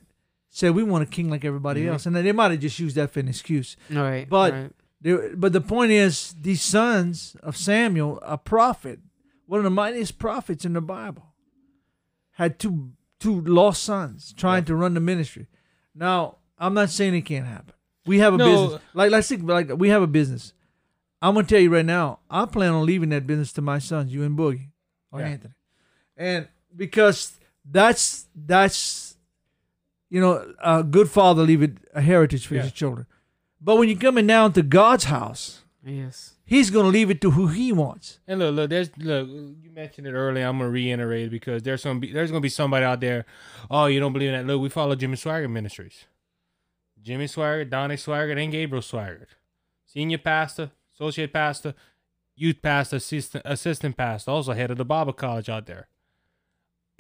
[SPEAKER 3] said we want a king like everybody
[SPEAKER 2] Mhm.
[SPEAKER 3] else, and they might have just used that for an excuse.
[SPEAKER 4] Right.
[SPEAKER 3] But-
[SPEAKER 4] right.
[SPEAKER 3] They, but the point is, these sons of Samuel, a prophet, one of the mightiest prophets in the Bible, had two two lost sons trying to run the ministry. Now, I'm not saying it can't happen. We have a
[SPEAKER 2] No.
[SPEAKER 3] business. Like let's think like we have a business. I'm gonna tell you right now, I plan on leaving that business to my sons, you and Boogie or
[SPEAKER 2] Yeah.
[SPEAKER 3] Anthony. And because that's that's you know, a good father leave it a heritage for
[SPEAKER 2] Yeah.
[SPEAKER 3] his children. But when you're coming down to God's house,
[SPEAKER 4] Yes.
[SPEAKER 3] He's gonna leave it to who He wants.
[SPEAKER 2] And look, look, there's look. You mentioned it earlier. I'm gonna reiterate it because there's some there's gonna be somebody out there. Oh, you don't believe in that? Look, we follow Jimmy Swaggart Ministries. Jimmy Swaggart, Donnie Swaggart, and Gabriel Swaggart, senior pastor, associate pastor, youth pastor, assistant assistant pastor, also head of the Bible college out there.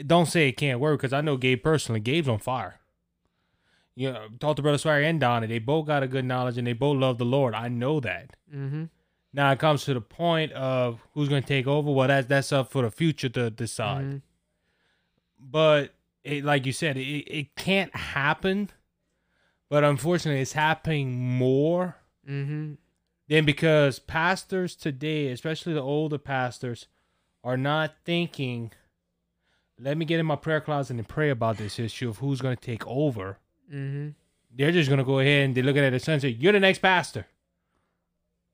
[SPEAKER 2] Don't say it can't work because I know Gabe personally. Gabe's on fire. You know, talk to Brother Swagger and Donnie. They both got a good knowledge and they both love the Lord. I know that.
[SPEAKER 4] Mm-hmm.
[SPEAKER 2] Now it comes to the point of who's going to take over. Well, that's that's up for the future to decide.
[SPEAKER 4] Mhm.
[SPEAKER 2] But it, like you said, it, it can't happen. But unfortunately, it's happening more
[SPEAKER 4] Mm-hmm.
[SPEAKER 2] Than because pastors today, especially the older pastors, are not thinking. Let me get in my prayer closet and pray about this issue of who's going to take over.
[SPEAKER 4] Mm-hmm.
[SPEAKER 2] They're just going to go ahead and they're looking at their son and say, "You're the next pastor."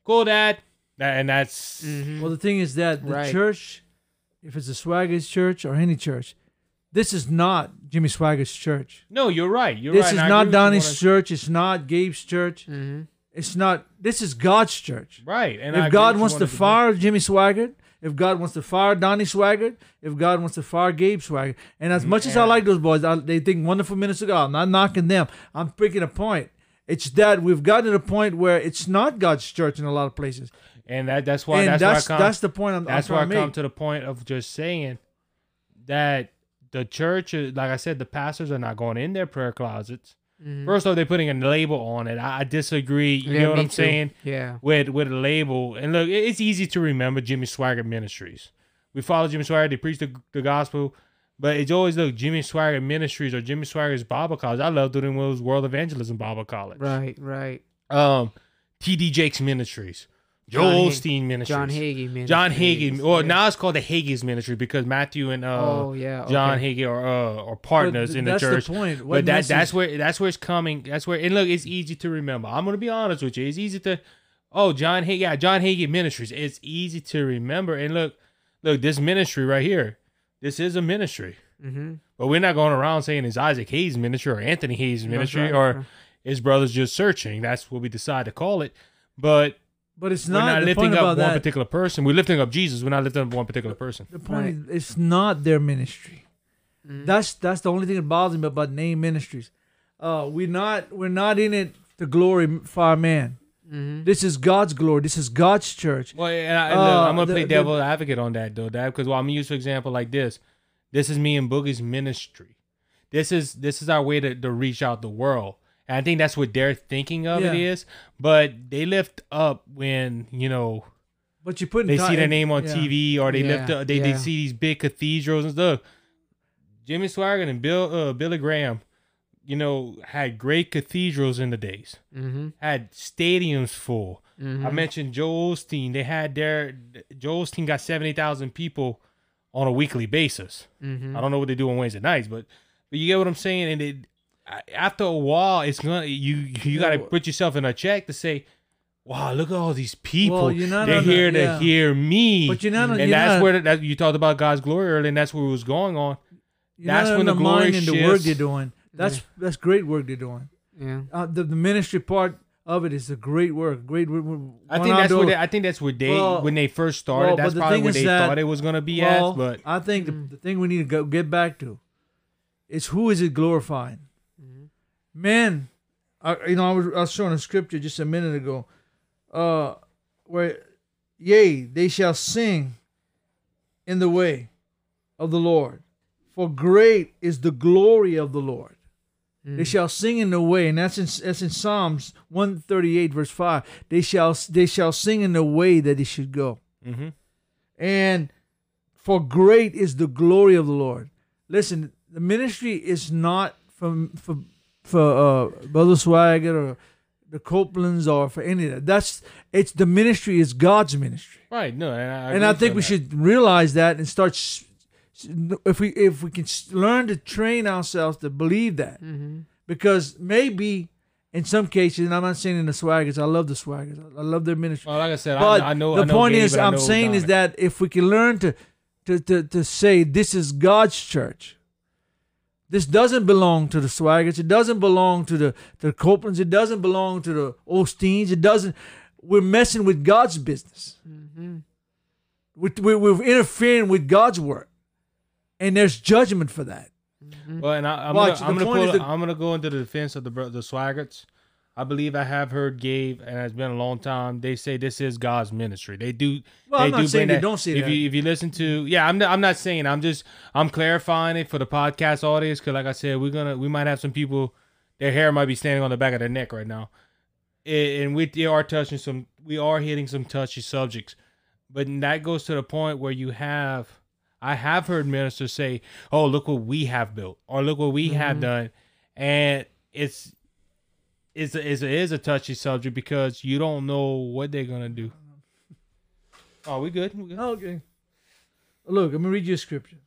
[SPEAKER 2] Cool, Dad. And that's
[SPEAKER 4] Mm-hmm.
[SPEAKER 3] Well, the thing is that the
[SPEAKER 4] Right.
[SPEAKER 3] church, if it's a Swagger's church or any church, this is not Jimmy Swagger's church.
[SPEAKER 2] no. You're right. You're
[SPEAKER 3] this
[SPEAKER 2] right.
[SPEAKER 3] is not
[SPEAKER 2] agree
[SPEAKER 3] Donnie's church. It's not Gabe's church.
[SPEAKER 4] Mm-hmm.
[SPEAKER 3] It's not. This is God's church.
[SPEAKER 2] Right. And
[SPEAKER 3] if God wants to
[SPEAKER 2] 100%.
[SPEAKER 3] fire Jimmy Swaggart, if God wants to fire Donnie Swaggart, if God wants to fire Gabe Swaggart, and as much as I like those boys, I, they think wonderful ministers of God. I'm not knocking them. I'm picking a point. It's that we've gotten to the point where it's not God's church in a lot of places,
[SPEAKER 2] and that that's why
[SPEAKER 3] and
[SPEAKER 2] that's,
[SPEAKER 3] that's
[SPEAKER 2] why I come,
[SPEAKER 3] that's the point I'm,
[SPEAKER 2] that's
[SPEAKER 3] I'm
[SPEAKER 2] why I come
[SPEAKER 3] make.
[SPEAKER 2] to the point of just saying that the church, is- like I said, the pastors are not going in their prayer closets.
[SPEAKER 4] Mm-hmm.
[SPEAKER 2] First off, they're putting a label on it. I, I disagree. You
[SPEAKER 4] Yeah,
[SPEAKER 2] know what I'm
[SPEAKER 4] too.
[SPEAKER 2] saying?
[SPEAKER 4] Yeah.
[SPEAKER 2] With with a label, and look, it's easy to remember Jimmy Swaggart Ministries. We follow Jimmy Swaggart. They preach the, the gospel, but it's always look Jimmy Swaggart Ministries or Jimmy Swaggart's Bible College. I love doing those World Evangelism Bible College.
[SPEAKER 4] Right. Right.
[SPEAKER 2] Um, T.D. Jakes Ministries, Joel Osteen Ministries,
[SPEAKER 4] John Hagee. Man.
[SPEAKER 2] John Hagee. Well, now it's called the Hagee's Ministry because Matthew and uh,
[SPEAKER 4] oh yeah.
[SPEAKER 2] John. Hagee are uh, are partners
[SPEAKER 3] th-
[SPEAKER 2] in the church.
[SPEAKER 3] the point. What
[SPEAKER 2] But that that's where that's where it's coming. That's where and look, it's easy to remember. I'm gonna be honest with you. It's easy to oh John Hagee, yeah, John Hagee Ministries. It's easy to remember. And look, look, this ministry right here, this is a ministry.
[SPEAKER 4] Mm-hmm.
[SPEAKER 2] But we're not going around saying it's Isaac Hayes ministry or Anthony Hayes ministry
[SPEAKER 4] right.
[SPEAKER 2] or his brothers just searching. That's what we decide to call it. But
[SPEAKER 3] but it's not,
[SPEAKER 2] we're
[SPEAKER 3] not,
[SPEAKER 2] not lifting up one
[SPEAKER 3] that.
[SPEAKER 2] particular person. We're lifting up Jesus. We're not lifting up one particular person.
[SPEAKER 3] The point
[SPEAKER 4] Right.
[SPEAKER 3] is, it's not their ministry.
[SPEAKER 4] Mhm.
[SPEAKER 3] That's that's the only thing that bothers me about name ministries. Uh, we're not we're not in it to glorify man.
[SPEAKER 4] Mm-hmm.
[SPEAKER 3] This is God's glory. This is God's church.
[SPEAKER 2] Well, and I, and
[SPEAKER 3] Uh,
[SPEAKER 2] look, I'm gonna
[SPEAKER 3] the-
[SPEAKER 2] play
[SPEAKER 3] the-
[SPEAKER 2] devil advocate on that though, Dad, because well, I'm gonna use for example like this. This is me and Boogie's ministry. This is this is our way to, to reach out the world. And I think that's what they're thinking of it
[SPEAKER 3] Yeah.
[SPEAKER 2] is. But they lift up when, you know,
[SPEAKER 3] But you put
[SPEAKER 2] they see their name on
[SPEAKER 3] yeah.
[SPEAKER 2] TV or they lift up they, they see these big cathedrals and stuff. Jimmy Swaggart and Bill uh, Billy Graham, you know, had great cathedrals in the days.
[SPEAKER 4] Mm-hmm.
[SPEAKER 2] Had stadiums full.
[SPEAKER 4] Mm-hmm.
[SPEAKER 2] I mentioned Joel Osteen. They had their Joel Osteen got seventy thousand people on a weekly basis.
[SPEAKER 4] Mm-hmm.
[SPEAKER 2] I don't know what they do on Wednesday nights, but but you get what I'm saying. And it, after a while, it's gonna you you got to put yourself in a check to say, "Wow, look at all these people.
[SPEAKER 3] Well, you're not
[SPEAKER 2] They're
[SPEAKER 3] on the-
[SPEAKER 2] here to
[SPEAKER 3] yeah.
[SPEAKER 2] hear me."
[SPEAKER 3] But you're not
[SPEAKER 2] and
[SPEAKER 3] you're
[SPEAKER 2] that's
[SPEAKER 3] not-
[SPEAKER 2] where the, that, you talked about God's glory earlier, and that's where it was going on. That's
[SPEAKER 3] not
[SPEAKER 2] when the glory
[SPEAKER 3] undermining the work
[SPEAKER 2] shifts.
[SPEAKER 3] they're doing. That's that's great work they're doing.
[SPEAKER 4] Yeah.
[SPEAKER 3] Uh, the the ministry part, of it is a great work. Great. work.
[SPEAKER 2] I think that's
[SPEAKER 3] Juan
[SPEAKER 2] where they, I think that's where they
[SPEAKER 3] Well,
[SPEAKER 2] when they first started.
[SPEAKER 3] well,
[SPEAKER 2] that's probably
[SPEAKER 3] thing
[SPEAKER 2] where
[SPEAKER 3] is
[SPEAKER 2] they
[SPEAKER 3] that-
[SPEAKER 2] thought it was gonna be
[SPEAKER 3] well,
[SPEAKER 2] at. But
[SPEAKER 3] I think
[SPEAKER 4] Mm.
[SPEAKER 3] the, the thing we need to go get back to is who is it glorifying? Men, I, you know, I was, I was showing a scripture just a minute ago, uh, where, yea, they shall sing in the way of the Lord, for great is the glory of the Lord. They
[SPEAKER 4] Mm.
[SPEAKER 3] shall sing in the way, and that's in that's in Psalms one thirty eight verse five. They shall they shall sing in the way that they should go
[SPEAKER 2] Mhm.
[SPEAKER 3] and for great is the glory of the Lord. Listen, the ministry is not from for for uh, Brother Swagger or the Copelands or for any of that. That's it's the ministry is God's ministry,
[SPEAKER 2] right, no, and I,
[SPEAKER 3] and I think we
[SPEAKER 2] that.
[SPEAKER 3] should realize that and start. s- s- If we if we can learn to train ourselves to believe that,
[SPEAKER 4] Mhm.
[SPEAKER 3] because maybe in some cases, and I'm not saying in the Swaggers, I love the Swaggers, I love their ministry.
[SPEAKER 2] Well, like I said,
[SPEAKER 3] But
[SPEAKER 2] I, I know.
[SPEAKER 3] the
[SPEAKER 2] I know
[SPEAKER 3] point
[SPEAKER 2] Gabe
[SPEAKER 3] is,
[SPEAKER 2] I
[SPEAKER 3] I'm
[SPEAKER 2] know
[SPEAKER 3] saying is that if we can learn to, to, to, to say this is God's church, this doesn't belong to the Swaggers, it doesn't belong to the to the Copelands, it doesn't belong to the Osteens, it doesn't. We're messing with God's business.
[SPEAKER 4] Mhm.
[SPEAKER 3] We're, we're, we're interfering with God's work, and there's judgment for that.
[SPEAKER 2] Well, and I, I'm gonna, I'm
[SPEAKER 3] the
[SPEAKER 2] gonna,
[SPEAKER 3] point
[SPEAKER 2] pull,
[SPEAKER 3] is that-
[SPEAKER 2] I'm gonna go into the defense of the bro- the Swaggarts. I believe I have heard Gabe, and it's been a long time. They say this is God's ministry. They do.
[SPEAKER 3] Well,
[SPEAKER 2] they
[SPEAKER 3] I'm not
[SPEAKER 2] do
[SPEAKER 3] saying they don't say
[SPEAKER 2] if
[SPEAKER 3] that.
[SPEAKER 2] You, if you listen to, yeah, I'm. Not, I'm not saying. I'm just. I'm clarifying it for the podcast audience because, like I said, we're gonna. We might have some people. Their hair might be standing on the back of their neck right now, and and we are touching some. We are hitting some touchy subjects, but that goes to the point where you have. I have heard ministers say, "Oh, look what we have built," or "Look what we have mm-hmm. done," and it's it's a, it's a, it is a touchy subject because you don't know what they're gonna do. Oh, we good? We good?
[SPEAKER 3] Okay. Look, I'm gonna read you a scripture.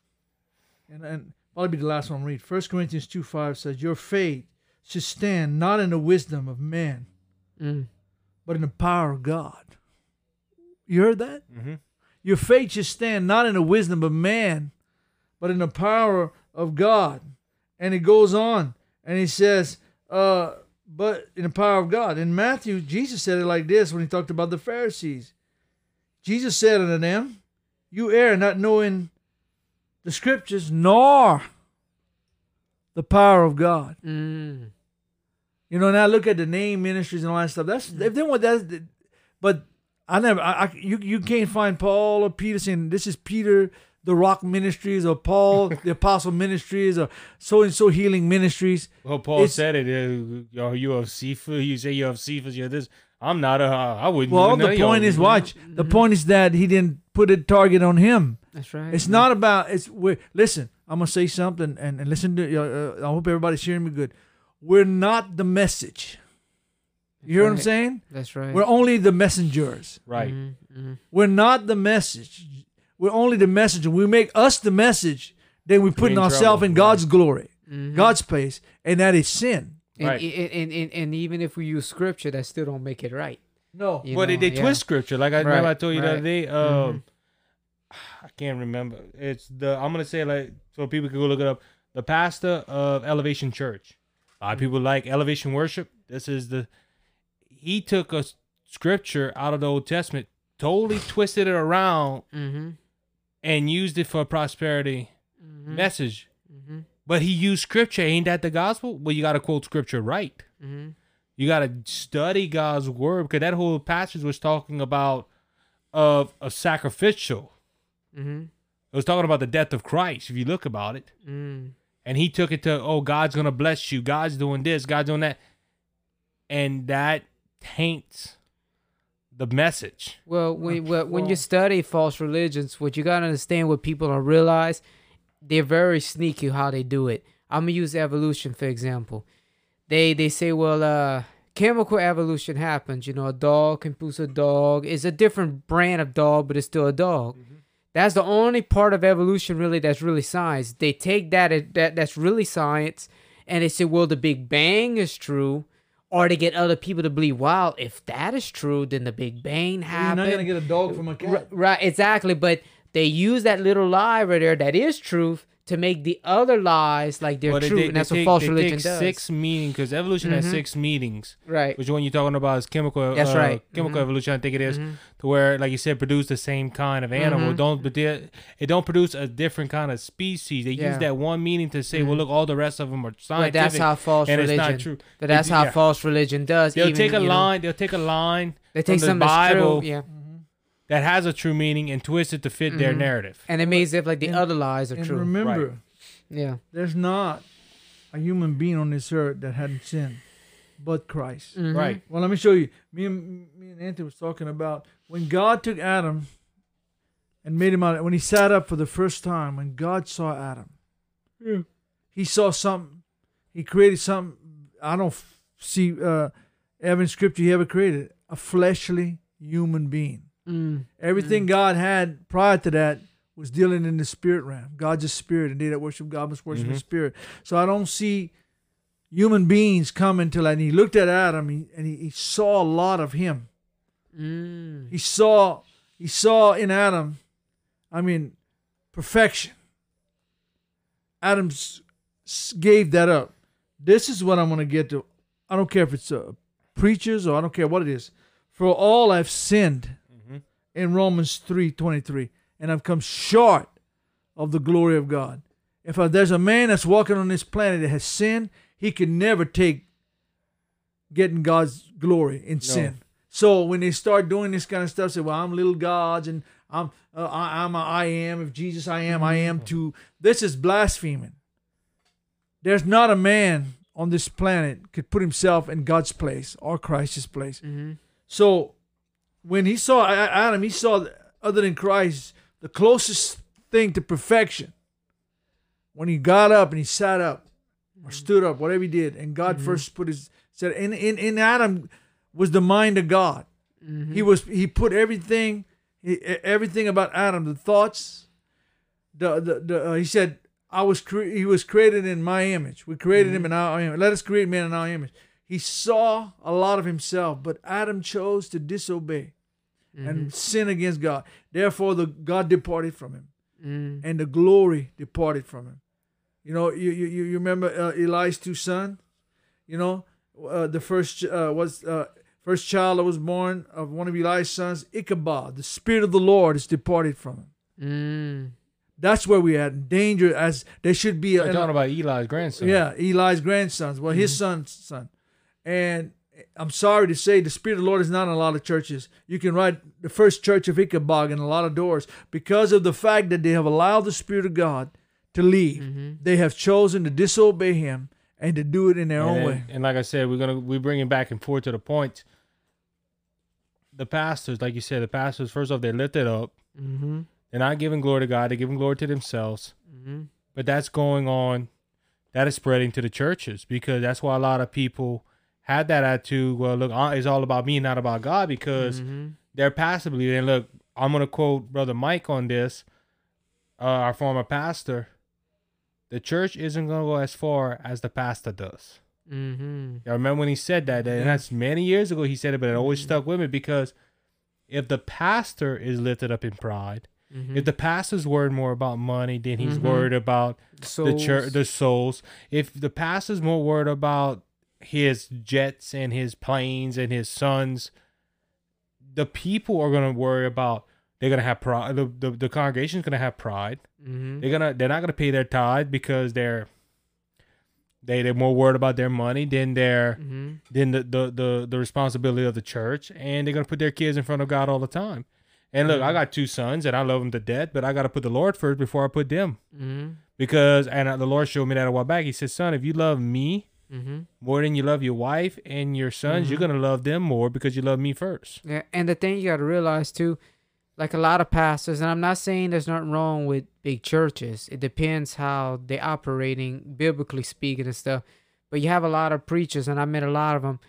[SPEAKER 3] And and probably be the last one I read. First Corinthians 2 5 says, Your faith should stand not in the wisdom of man,
[SPEAKER 4] Mm.
[SPEAKER 3] but in the power of God. You heard that?
[SPEAKER 2] Mm-hmm.
[SPEAKER 3] Your faith should stand not in the wisdom of man, but in the power of God. And it goes on and he says, uh, but in the power of God. In Matthew, Jesus said it like this when he talked about the Pharisees. Jesus said unto them, You err not knowing the scriptures nor the power of God.
[SPEAKER 4] Mm.
[SPEAKER 3] You know, now look at the name ministries and all that stuff. That's if they want that, but I never, I, I you you can't find Paul or Peter saying this is Peter the Rock Ministries or Paul the Apostle Ministries or so and so Healing Ministries.
[SPEAKER 2] Well, Paul
[SPEAKER 3] It's-
[SPEAKER 2] said it. Uh, yo, you have seafood. You say you have seafood. You're this. I'm not a. I wouldn't.
[SPEAKER 3] Well, the point is,
[SPEAKER 2] would.
[SPEAKER 3] watch. The point is that he didn't put a target on him.
[SPEAKER 4] That's right.
[SPEAKER 3] It's not about. It's we listen. I'm gonna say something and, and listen to. Uh, uh, I hope everybody's hearing me good. We're not the message. You hear what I'm saying?
[SPEAKER 4] That's right.
[SPEAKER 3] We're only the messengers.
[SPEAKER 2] Right.
[SPEAKER 4] Mhm, mhm.
[SPEAKER 3] We're not the message. We're only the messenger. We make us the message, then we're
[SPEAKER 2] putting
[SPEAKER 3] ourselves
[SPEAKER 2] trouble,
[SPEAKER 3] in God's glory,
[SPEAKER 4] Mhm.
[SPEAKER 3] God's place, and that is sin.
[SPEAKER 4] And,
[SPEAKER 2] Right.
[SPEAKER 4] and, and, and, and even if we use scripture, that still don't make it right.
[SPEAKER 3] No.
[SPEAKER 4] you
[SPEAKER 2] Well, they,
[SPEAKER 4] know?
[SPEAKER 2] they
[SPEAKER 4] Yeah.
[SPEAKER 2] twist scripture. Like I remember, I told you the other day. Um, I can't remember. It's the. I'm gonna say like so people can go look it up. The pastor of Elevation Church. A lot of people like Elevation Worship. This is the. He took a scripture out of the Old Testament, totally twisted it around,
[SPEAKER 4] Mm-hmm.
[SPEAKER 2] And used it for a prosperity
[SPEAKER 4] Mm-hmm.
[SPEAKER 2] message.
[SPEAKER 4] Mm-hmm.
[SPEAKER 2] But he used scripture. Ain't that the gospel? Well, you got to quote scripture right.
[SPEAKER 4] Mm-hmm.
[SPEAKER 2] You got to study God's word because that whole passage was talking about of a sacrificial.
[SPEAKER 4] Mm-hmm.
[SPEAKER 2] It was talking about the death of Christ. If you look about it,
[SPEAKER 4] Mm.
[SPEAKER 2] and he took it to, oh, God's gonna bless you. God's doing this. God's doing that, and that taints the message.
[SPEAKER 4] Well, when well, when you study false religions, what you gotta understand, what people don't realize, they're very sneaky how they do it. I'm gonna use evolution for example. They they say, well, uh, chemical evolution happens. You know, a dog can produce a dog. It's a different brand of dog, but it's still a dog. That's the only part of evolution really that's really science. They take that that that's really science, and they say, well, the Big Bang is true. Or to get other people to believe, wow, if that is true, then the Big Bang
[SPEAKER 3] You're
[SPEAKER 4] happened.
[SPEAKER 3] not gonna get a dog from a cat.
[SPEAKER 4] right, exactly. But they use that little lie right there that is truth to make the other lies like they're
[SPEAKER 2] Well, they
[SPEAKER 4] true,
[SPEAKER 2] take-
[SPEAKER 4] and
[SPEAKER 2] they
[SPEAKER 4] that's what
[SPEAKER 2] take-
[SPEAKER 4] false
[SPEAKER 2] they
[SPEAKER 4] religion
[SPEAKER 2] take
[SPEAKER 4] does.
[SPEAKER 2] Six meaning because evolution has
[SPEAKER 4] Mhm.
[SPEAKER 2] six meanings.
[SPEAKER 4] right.
[SPEAKER 2] Which one you're talking about is chemical.
[SPEAKER 4] That's
[SPEAKER 2] uh,
[SPEAKER 4] right.
[SPEAKER 2] Chemical
[SPEAKER 4] Mhm.
[SPEAKER 2] evolution, I think it is,
[SPEAKER 4] Mhm.
[SPEAKER 2] to where, like you said, produce the same kind of animal.
[SPEAKER 4] Mhm.
[SPEAKER 2] Don't but they- it don't produce a different kind of species. They
[SPEAKER 4] Yeah.
[SPEAKER 2] use that one meaning to say, well,
[SPEAKER 4] Mhm.
[SPEAKER 2] look, all the rest of them are
[SPEAKER 4] But
[SPEAKER 2] scientific,
[SPEAKER 4] that's how false
[SPEAKER 2] and
[SPEAKER 4] religion.
[SPEAKER 2] it's not true.
[SPEAKER 4] But that's
[SPEAKER 2] They-
[SPEAKER 4] how
[SPEAKER 2] yeah.
[SPEAKER 4] false religion does.
[SPEAKER 2] They'll
[SPEAKER 4] even,
[SPEAKER 2] take a
[SPEAKER 4] you know,
[SPEAKER 2] line. They'll take a line
[SPEAKER 4] they take
[SPEAKER 2] the Bible.
[SPEAKER 4] true, yeah,
[SPEAKER 2] that has a true meaning and twist it to fit their
[SPEAKER 4] Mhm.
[SPEAKER 2] narrative.
[SPEAKER 4] and it makes it like the
[SPEAKER 3] And-
[SPEAKER 4] other lies are
[SPEAKER 3] And
[SPEAKER 4] true.
[SPEAKER 3] remember,
[SPEAKER 4] yeah.
[SPEAKER 3] there's not a human being on this earth that hadn't sinned, but Christ.
[SPEAKER 4] Mhm.
[SPEAKER 2] Right.
[SPEAKER 3] Well, let me show you. Me and me and Anthony was talking about when God took Adam and made him out. When he sat up for the first time, when God saw Adam, he saw something. He created something. I don't f- see uh, ever in Scripture he ever created a fleshly human being.
[SPEAKER 4] Mm.
[SPEAKER 3] Everything God had prior to that was dealing in the spirit realm. God's a spirit, and they that worship God must worship in
[SPEAKER 2] Mhm.
[SPEAKER 3] spirit. So I don't see human beings coming to like. And he looked at Adam, he, and he, he saw a lot of him.
[SPEAKER 4] Mm.
[SPEAKER 3] He saw he saw in Adam, I mean, perfection. Adam s- s- gave that up. This is what I'm going to get to. I don't care if it's uh, preachers or I don't care what it is. For all I've sinned. In Romans 3:23 and I've come short of the glory of God. If there's a man that's walking on this planet that has sinned, he can never take getting God's glory in sin. So when they start doing this kind of stuff, say, "Well, I'm little gods and I'm uh, I, I'm a I am. If Jesus I am, I am too." This is blaspheming. There's not a man on this planet could put himself in God's place or Christ's place.
[SPEAKER 4] hmm
[SPEAKER 3] So when he saw Adam, he saw other than Christ the closest thing to perfection. When he got up and he sat up or stood up, whatever he did, and God first put his said in in in Adam was the mind of God.
[SPEAKER 4] Mm-hmm.
[SPEAKER 3] He was he put everything he, everything about Adam, the thoughts, the the, the uh, he said I was cre- he was created in my image. We created him in our image. Let us create man in our image. He saw a lot of himself, but Adam chose to disobey and sin against God. Therefore, the God departed from him,
[SPEAKER 4] Mm.
[SPEAKER 3] and the glory departed from him. You know, you you, you you remember uh, Eli's two sons. You know, uh, the first uh, was uh, first child that was born of one of Eli's sons, Ichabod. The spirit of the Lord is departed from him.
[SPEAKER 4] Mm.
[SPEAKER 3] That's where we at in danger. As there should be.
[SPEAKER 2] We're
[SPEAKER 3] A,
[SPEAKER 2] talking about Eli's grandson.
[SPEAKER 3] yeah, Eli's grandsons. Well, his son's son. And I'm sorry to say, the Spirit of the Lord is not in a lot of churches. You can write the first church of Ichabod in a lot of doors because of the fact that they have allowed the Spirit of God to lead.
[SPEAKER 4] Mm-hmm.
[SPEAKER 3] They have chosen to disobey Him and to do it in their
[SPEAKER 2] and,
[SPEAKER 3] own way.
[SPEAKER 2] and like I said, we're gonna we bring it back and forth to the point. The pastors, like you said, the pastors first off they lift it up.
[SPEAKER 4] Mm-hmm.
[SPEAKER 2] They're not giving glory to God. They're giving glory to themselves.
[SPEAKER 4] Mm-hmm.
[SPEAKER 2] But that's going on. That is spreading to the churches because that's why a lot of people had that attitude. Well, look, uh, it's all about me, not about God, because
[SPEAKER 4] Mm-hmm.
[SPEAKER 2] they're passively. And look, I'm gonna quote brother Mike on this, uh, our former pastor. The church isn't gonna go as far as the pastor does.
[SPEAKER 4] Mm-hmm.
[SPEAKER 2] I remember when he said that, and that's many years ago he said it, but it always stuck with me because if the pastor is lifted up in pride,
[SPEAKER 4] Mm-hmm.
[SPEAKER 2] if the pastor's worried more about money than he's
[SPEAKER 4] Mhm.
[SPEAKER 2] worried about
[SPEAKER 4] so
[SPEAKER 2] the church, the souls, if the pastor's more worried about his jets and his planes and his sons, the people are gonna worry about. They're gonna have pride. The, the, the congregation's gonna have pride.
[SPEAKER 4] mm-hmm.
[SPEAKER 2] They're gonna they're not gonna pay their tithe because they're they they're more worried about their money than their
[SPEAKER 4] Mm-hmm.
[SPEAKER 2] than the, the the the responsibility of the church, and they're gonna put their kids in front of God all the time. And look, I got two sons, and I love them to death, but I gotta put the Lord first before I put them
[SPEAKER 4] Mm-hmm.
[SPEAKER 2] because and the Lord showed me that a while back. He said, "Son, if you love me
[SPEAKER 4] Mm-hmm.
[SPEAKER 2] more than you love your wife and your sons, you're gonna love them more because you love me first.
[SPEAKER 4] Yeah, and the thing you got to realize too, like a lot of pastors, and I'm not saying there's nothing wrong with big churches. It depends how they're operating, biblically speaking, and stuff. But you have a lot of preachers, and I met a lot of them.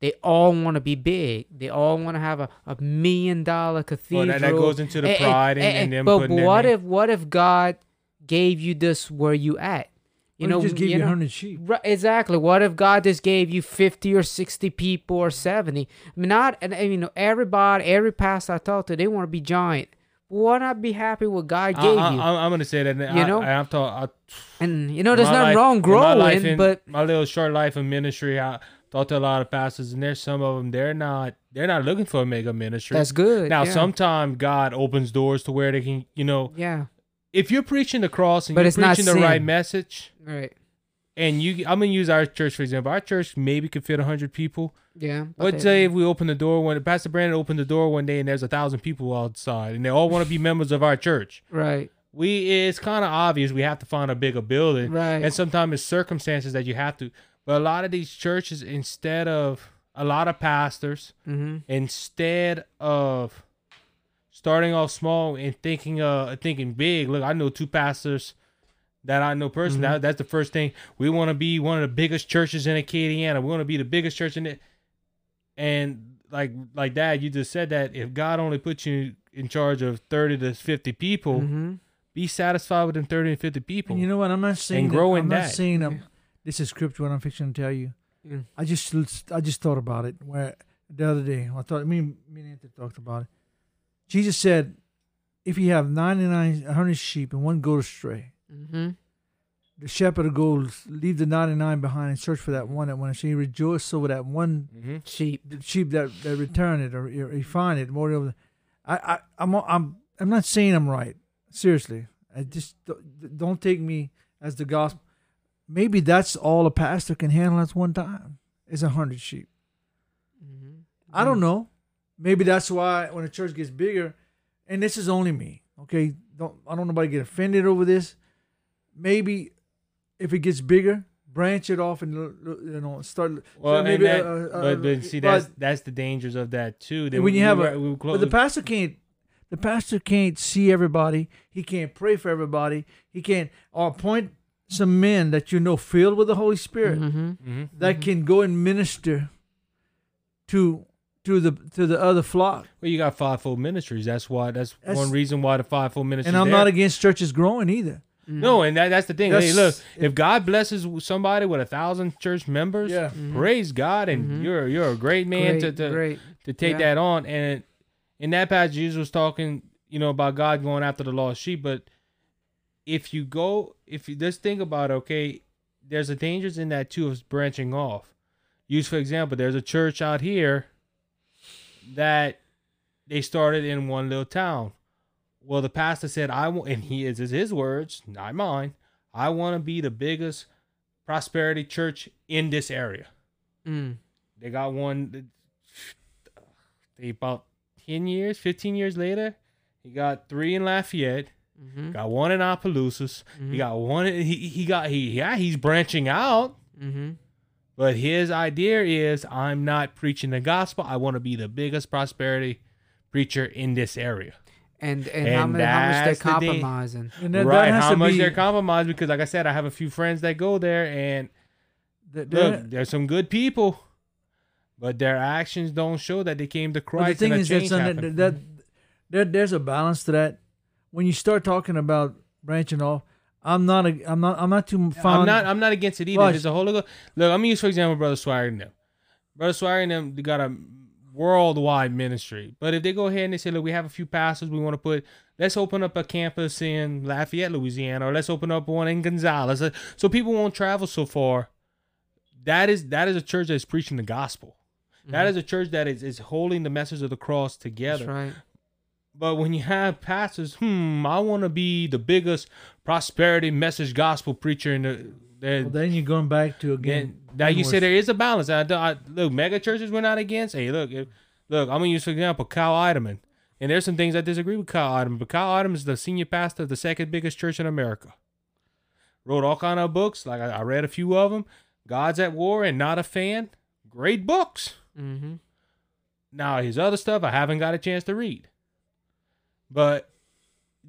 [SPEAKER 4] They all want to be big. They all want to have a, a million dollar
[SPEAKER 2] Well,
[SPEAKER 4] cathedral.
[SPEAKER 2] that, that goes into the pride and,
[SPEAKER 4] eh, eh,
[SPEAKER 2] and them
[SPEAKER 4] but what if what if God gave you this where you at? You know,
[SPEAKER 3] Or he just give you,
[SPEAKER 4] know,
[SPEAKER 3] 100 sheep.
[SPEAKER 4] Right, exactly. What if God just gave you fifty or sixty people or seventy? I mean, not and I mean everybody, every pastor I talk to, they want to be giant, why not be happy with God
[SPEAKER 2] I,
[SPEAKER 4] gave you?
[SPEAKER 2] I, am gonna say that.
[SPEAKER 4] You
[SPEAKER 2] I,
[SPEAKER 4] know?
[SPEAKER 2] I, I've taught. I,
[SPEAKER 4] and you know, there's nothing
[SPEAKER 2] life-
[SPEAKER 4] wrong
[SPEAKER 2] in my life
[SPEAKER 4] growing,
[SPEAKER 2] in-
[SPEAKER 4] but
[SPEAKER 2] my little short life in ministry, I talked to a lot of pastors, and there's some of them they're not they're not looking for a mega ministry.
[SPEAKER 4] that's good.
[SPEAKER 2] now,
[SPEAKER 4] yeah.
[SPEAKER 2] sometimes God opens doors to where they can, you know,
[SPEAKER 4] yeah,
[SPEAKER 2] if you're preaching the cross and
[SPEAKER 4] But
[SPEAKER 2] you're
[SPEAKER 4] it's not
[SPEAKER 2] preaching the right message,
[SPEAKER 4] right.
[SPEAKER 2] and you, I'm gonna use our church for example. Our church maybe could fit hundred people.
[SPEAKER 4] Yeah.
[SPEAKER 2] Let's say if we open the door when Pastor Brandon opened the door one day and there's a thousand people outside and they all want to be members of our church.
[SPEAKER 4] Right.
[SPEAKER 2] We it's kind of obvious we have to find a bigger building.
[SPEAKER 4] Right.
[SPEAKER 2] And sometimes it's circumstances that you have to. But a lot of these churches, instead of a lot of pastors,
[SPEAKER 4] mm-hmm.
[SPEAKER 2] instead of starting off small and thinking uh thinking big. Look, I know two pastors that I know personally.
[SPEAKER 4] Mm-hmm.
[SPEAKER 2] That, that's the first thing. We want to be one of the biggest churches in Acadiana. We want to be the biggest church in it. And like like Dad, you just said that if God only put you in charge of thirty to fifty people,
[SPEAKER 4] Mm-hmm.
[SPEAKER 2] be satisfied with them thirty and fifty people.
[SPEAKER 3] And you know what? I'm not saying
[SPEAKER 2] grow
[SPEAKER 3] that,
[SPEAKER 2] in
[SPEAKER 3] I'm not saying um, this is scripture. What I'm fixing to tell you.
[SPEAKER 4] Yeah.
[SPEAKER 3] I just I just thought about it where the other day I thought me me and Anthony talked about it. Jesus said, if you have 99, 100 sheep and one goes astray,
[SPEAKER 4] Mm-hmm.
[SPEAKER 3] the shepherd goes leave the 99 behind and search for that one that went astray. He rejoiced over that one
[SPEAKER 2] mm-hmm.
[SPEAKER 4] Cheap.
[SPEAKER 3] the sheep that, that returned it or, or he find it. Whatever. I I I'm I'm I'm not saying I'm right. Seriously, I just don't- don't take me as the gospel. Maybe that's all a pastor can handle at one time is a hundred sheep.
[SPEAKER 4] Mm-hmm.
[SPEAKER 3] I don't know. Maybe that's why when a church gets bigger, and this is only me. Okay, don't I don't nobody get offended over this. Maybe if it gets bigger, branch it off and you know start.
[SPEAKER 2] Well,
[SPEAKER 3] maybe
[SPEAKER 2] and that,
[SPEAKER 3] uh, uh,
[SPEAKER 2] but, but see,
[SPEAKER 3] but-
[SPEAKER 2] that's that's the dangers of that too. That
[SPEAKER 3] when you have
[SPEAKER 2] we-
[SPEAKER 3] a,
[SPEAKER 2] we
[SPEAKER 3] but the pastor can't. The pastor can't see everybody. He can't pray for everybody. He can't or appoint some men that you know filled with the Holy Spirit
[SPEAKER 4] Mm-hmm.
[SPEAKER 2] Mhm.
[SPEAKER 3] that can go and minister to to the to the other flock.
[SPEAKER 2] Well, you got fivefold ministries. That's why. That's,
[SPEAKER 3] That's-
[SPEAKER 2] one reason why the fivefold ministry.
[SPEAKER 3] And I'm not against churches growing either.
[SPEAKER 2] No, and that, that's the thing. Hey,
[SPEAKER 3] That's-
[SPEAKER 2] look, if God blesses somebody with a thousand church members,
[SPEAKER 3] Yeah.
[SPEAKER 2] praise God, and
[SPEAKER 4] Mhm.
[SPEAKER 2] you're you're a great man
[SPEAKER 4] great,
[SPEAKER 2] to to,
[SPEAKER 4] great.
[SPEAKER 2] to take
[SPEAKER 4] Yeah.
[SPEAKER 2] that on. And in that passage, Jesus was talking, you know, about God going after the lost sheep. But if you go, if you just think about, it, okay, there's a dangers in that too of branching off. Use for example, there's a church out here that they started in one little town. Well, the pastor said, "I want," and he is is his words, not mine. I want to be the biggest prosperity church in this area.
[SPEAKER 4] Mm.
[SPEAKER 2] They got one. They about ten years, fifteen years later, he got three in Lafayette.
[SPEAKER 4] Mm-hmm.
[SPEAKER 2] Got one in Opelousas.
[SPEAKER 4] Mhm.
[SPEAKER 2] He got one. He he got he yeah he's branching out.
[SPEAKER 4] Mm-hmm.
[SPEAKER 2] But his idea is I'm not preaching the gospel. I want to be the biggest prosperity preacher in this area.
[SPEAKER 4] And and, how
[SPEAKER 2] And
[SPEAKER 4] much how much they're
[SPEAKER 2] that's the
[SPEAKER 4] compromising.
[SPEAKER 3] And that,
[SPEAKER 2] right?
[SPEAKER 3] that has
[SPEAKER 2] How
[SPEAKER 3] to
[SPEAKER 2] much
[SPEAKER 3] be,
[SPEAKER 2] they're compromised because, like I said, I have a few friends that go there, and
[SPEAKER 3] that-
[SPEAKER 2] look, there's some good people, but their actions don't show that they came to
[SPEAKER 3] But the
[SPEAKER 2] Christ
[SPEAKER 3] thing
[SPEAKER 2] and a
[SPEAKER 3] is that,
[SPEAKER 2] change
[SPEAKER 3] son, that, that, that there's a balance to that. When you start talking about branching off, I'm not a, I'm not I'm not too fond.
[SPEAKER 2] I'm not. I'm not against it either. There's a whole look. Look, I'm gonna use for example, brother Swire and them. Brother Swire and them they got a worldwide ministry. But if they go ahead and they say, look, we have a few pastors, we want to put. Let's open up a campus in Lafayette, Louisiana, or let's open up one in Gonzales, uh, so people won't travel so far. That is that is a church that's preaching the gospel. That is a church that is, is holding the message of the cross together.
[SPEAKER 4] That's right.
[SPEAKER 2] But when you have pastors, hmm, I want to be the biggest prosperity message gospel preacher in the.
[SPEAKER 3] Well, then you're going back to again.
[SPEAKER 2] then, now you say there is a balance. I, don't- I, look, mega churches we're not against. Hey, look, if, look, I'm gonna use for example Kyle Idleman, and there's some things I disagree with Kyle Idleman, but Kyle Idleman is the senior pastor of the second biggest church in America. Wrote all kind of books, like I, I read a few of them. God's at War and Not a Fan, great books.
[SPEAKER 4] Mm-hmm.
[SPEAKER 2] Now his other stuff I haven't got a chance to read, but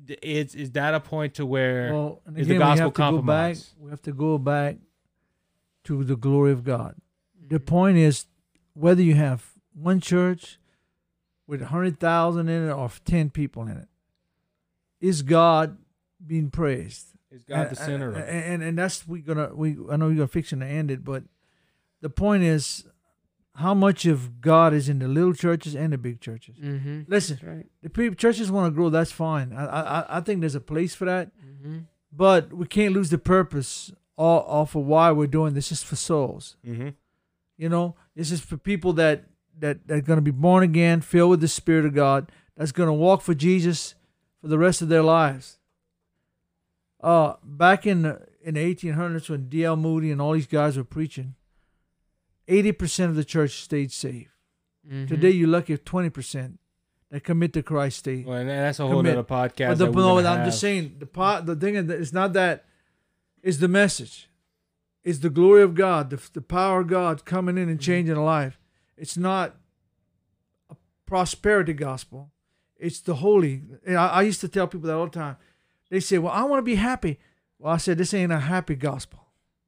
[SPEAKER 2] th- it's is that a point to where
[SPEAKER 3] Well, and
[SPEAKER 2] is the
[SPEAKER 3] again, we
[SPEAKER 2] gospel
[SPEAKER 3] go back.
[SPEAKER 2] compromised?
[SPEAKER 3] We have to go back to the glory of God. The point is whether you have one church with hundred thousand in it or ten people in it, is God being praised?
[SPEAKER 2] is God the
[SPEAKER 3] And-
[SPEAKER 2] center
[SPEAKER 3] and, and and that's we're gonna we I know you're fixing to fix and end it, but the point is, how much of God is in the little churches and the big churches.
[SPEAKER 4] Mm-hmm.
[SPEAKER 3] Listen,
[SPEAKER 4] That's right.
[SPEAKER 3] the people, churches want to grow. That's fine. I, I I think there's a place for that,
[SPEAKER 4] Mm-hmm.
[SPEAKER 3] but we can't lose the purpose all, off of why we're doing this. Is for souls.
[SPEAKER 2] Mm-hmm.
[SPEAKER 3] You know, this is for people that that that are going to be born again, filled with the Spirit of God, that's going to walk for Jesus for the rest of their lives. Uh, back in the, in the 1800s when D.L. Moody and all these guys were preaching, 80% of the church stayed saved.
[SPEAKER 4] Mm-hmm.
[SPEAKER 3] Today, you're lucky if 20% that commit to Christ stay.
[SPEAKER 2] Well, and that's a whole
[SPEAKER 3] Commit.
[SPEAKER 2] other podcast.
[SPEAKER 3] But the,
[SPEAKER 2] that
[SPEAKER 3] no, I'm
[SPEAKER 2] have.
[SPEAKER 3] just saying the pot. The thing is, it's not that. It's the message. It's the glory of God, the, the power of God coming in and
[SPEAKER 2] Mm-hmm.
[SPEAKER 3] changing a life. It's not a prosperity gospel. It's the holy. and I, I used to tell people that all the time. They say, "Well, I want to be happy." Well, I said, "This ain't a happy gospel.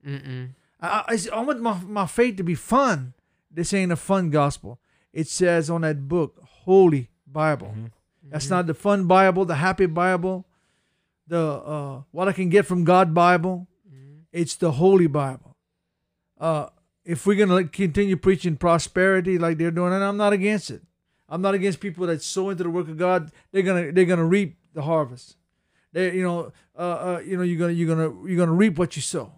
[SPEAKER 4] Mm-mm.
[SPEAKER 3] I, I, I want my my faith to be fun. This ain't a fun gospel." It says on that book, Holy Bible.
[SPEAKER 2] Mhm.
[SPEAKER 3] That's not the fun Bible, the happy Bible, the uh, what I can get from God Bible. It's the Holy Bible. Uh, if we're gonna continue preaching prosperity like they're doing, and I'm not against it. I'm not against people that sow into the work of God. They're gonna they're gonna reap the harvest. They you know uh, uh you know you're gonna you're gonna you're gonna reap what you sow.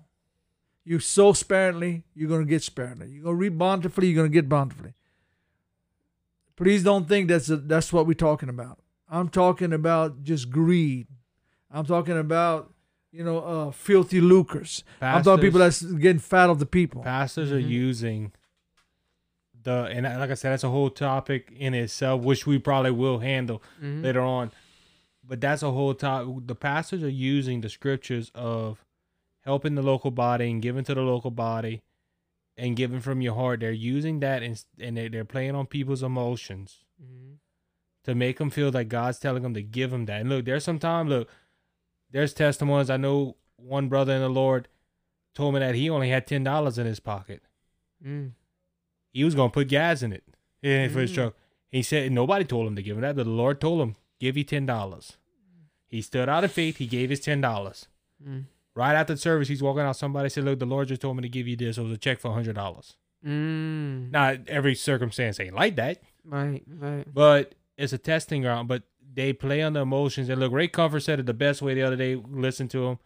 [SPEAKER 3] You sow sparingly, you're gonna get sparingly. You're gonna reap bountifully, you're gonna get bountifully. Please don't think that's that's what we're talking about. I'm talking about just greed. I'm talking about you know uh, filthy lucres. I'm talking people that's getting fat of the people.
[SPEAKER 2] pastors are
[SPEAKER 4] Mhm.
[SPEAKER 2] using the and like I said, that's a whole topic in itself, which we probably will handle
[SPEAKER 4] Mhm.
[SPEAKER 2] later on. But that's a whole topic. The pastors are using the scriptures of helping the local body and giving to the local body and giving from your heart. They're using that and and they're, they're playing on people's emotions
[SPEAKER 4] Mhm.
[SPEAKER 2] to make them feel that God's telling them to give them that. And look, there's some time. Look, there's testimonies. I know one brother in the Lord told me that he only had ten dollars in his pocket.
[SPEAKER 4] Mm.
[SPEAKER 2] He was gonna put gas in it eh, for his
[SPEAKER 4] Mm.
[SPEAKER 2] truck. He said nobody told him to give him that, but the Lord told him, "Give you ten dollars." He stood out of faith. He gave his ten dollars.
[SPEAKER 4] Mm.
[SPEAKER 2] Right after the service, he's walking out. Somebody said, "Look, the Lord just told me to give you this. It was a check for hundred dollars."
[SPEAKER 4] Mm.
[SPEAKER 2] Now, every circumstance ain't like that,
[SPEAKER 4] Right, right.
[SPEAKER 2] but it's a testing ground. But they play on the emotions. And look, Ray Comfort said it the best way the other day. Listen to him.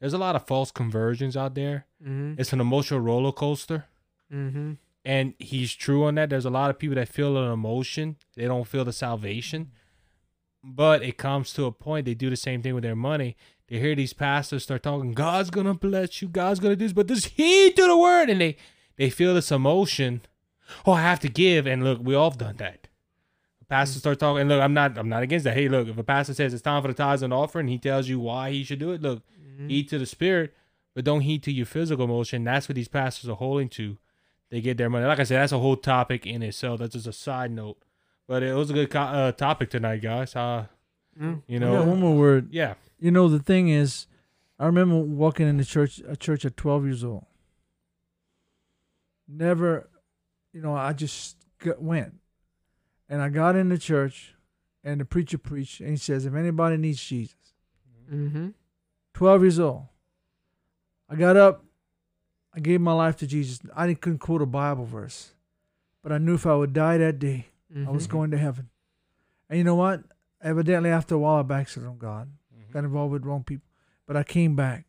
[SPEAKER 2] There's a lot of false conversions out there.
[SPEAKER 4] Mm-hmm.
[SPEAKER 2] It's an emotional roller coaster.
[SPEAKER 4] Mm-hmm.
[SPEAKER 2] and he's true on that. There's a lot of people that feel an emotion; they don't feel the salvation. But it comes to a point they do the same thing with their money. They hear these pastors start talking, "God's gonna bless you, God's gonna do this," but this heed to the word, and they they feel this emotion. Oh, I have to give, and look, we all have done that. The pastor start talking, and look, I'm not I'm not against that. Hey, look, if a pastor says it's time for the tithes and offering, he tells you why he should do it. Look,
[SPEAKER 4] Mm-hmm.
[SPEAKER 2] heed to the spirit, but don't heed to your physical emotion. That's what these pastors are holding to. They get their money. Like I said, that's a whole topic in itself. That's just a side note. But it was a good co- uh, topic tonight, guys. Uh,
[SPEAKER 4] Mm.
[SPEAKER 2] you know,
[SPEAKER 3] got one more word.
[SPEAKER 2] yeah.
[SPEAKER 3] You know the thing is, I remember walking in the church, a church at 12 years old. Never, you know, I just got, went, and I got in the church, and the preacher preached, and he says, if anybody needs Jesus,
[SPEAKER 4] Mm-hmm.
[SPEAKER 3] 12 years old. I got up, I gave my life to Jesus. I didn't couldn't quote a Bible verse, but I knew if I would die that day, I was
[SPEAKER 4] Mm-hmm.
[SPEAKER 3] going to heaven. And you know what? Evidently, after a while, I backslid on God, got involved with wrong people, but I came back.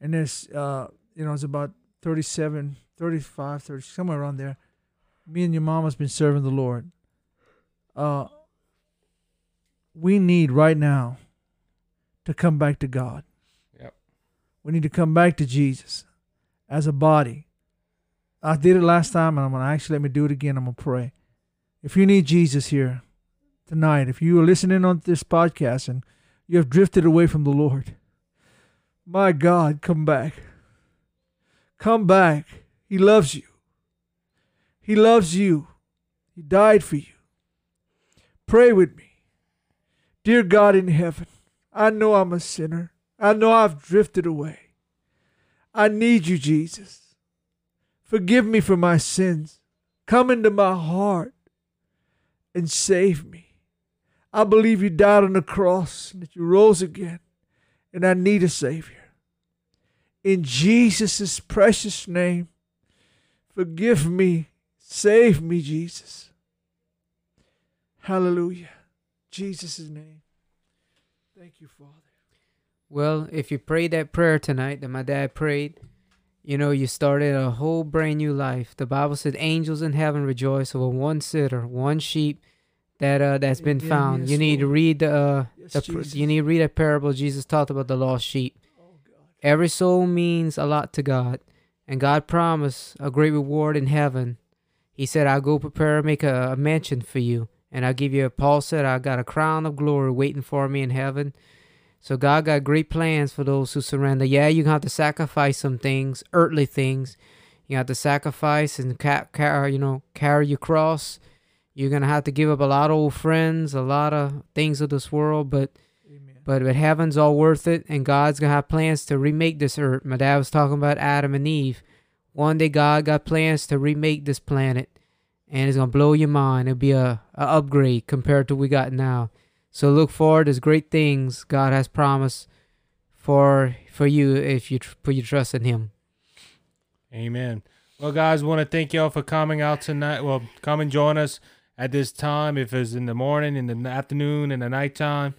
[SPEAKER 3] And there's, uh, you know, it's about 37, 35, 30, somewhere around there. Me and your mama's been serving the Lord. Uh, we need right now to come back to God.
[SPEAKER 2] Yep.
[SPEAKER 3] We need to come back to Jesus as a body. I did it last time, and I'm gonna actually let me do it again. I'm gonna pray. If you need Jesus here tonight, if you are listening on this podcast and you have drifted away from the Lord, my God, come back. Come back. He loves you. He loves you. He died for you. Pray with me. Dear God in heaven, I know I'm a sinner. I know I've drifted away. I need you, Jesus. Forgive me for my sins. Come into my heart and save me. I believe you died on the cross and that you rose again, and I need a Savior. In Jesus' precious name, forgive me, Save me, Jesus. Hallelujah. Jesus' name. Thank you, Father.
[SPEAKER 4] Well, if you prayed that prayer tonight that my dad prayed, you know, you started a whole brand new life. The Bible said angels in heaven rejoice over one sitter, one sheep that uh that's been found. You need to read the uh the, you need to read a parable Jesus talked about the lost sheep.
[SPEAKER 3] Oh,
[SPEAKER 4] Every soul means a lot to God, and God promised a great reward in heaven. He said, "I'll go prepare, make a, a mansion for you, and I'll give you." a Paul said, "I got a crown of glory waiting for me in heaven." So God got great plans for those who surrender. Yeah, you have to sacrifice some things, earthly things. You have to sacrifice and ca- you know, carry your cross. You're gonna have to give up a lot of old friends, a lot of things of this world, but
[SPEAKER 3] Amen.
[SPEAKER 4] but but heaven's all worth it, and God's gonna have plans to remake this earth. My dad was talking about Adam and Eve. One day God got plans to remake this planet, and it's gonna blow your mind. It'll be a, a upgrade compared to what we got now. So look forward. There's great things God has promised for for you if you tr- put your trust in Him.
[SPEAKER 2] Amen. Well, guys, want to thank y'all for coming out tonight. Well, come and join us at this time. If it's in the morning, in the afternoon, in the nighttime,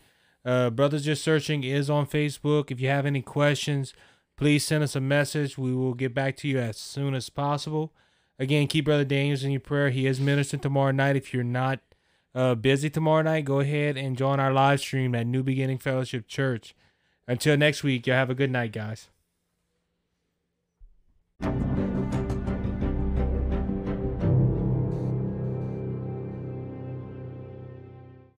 [SPEAKER 2] uh, Brothers Just Searching is on Facebook. If you have any questions, please send us a message. We will get back to you as soon as possible. Again, keep Brother Daniels in your prayer. He is ministering tomorrow night. If you're not uh, busy tomorrow night, go ahead and join our live stream at New Beginning Fellowship Church. Until next week, y'all have a good night, guys.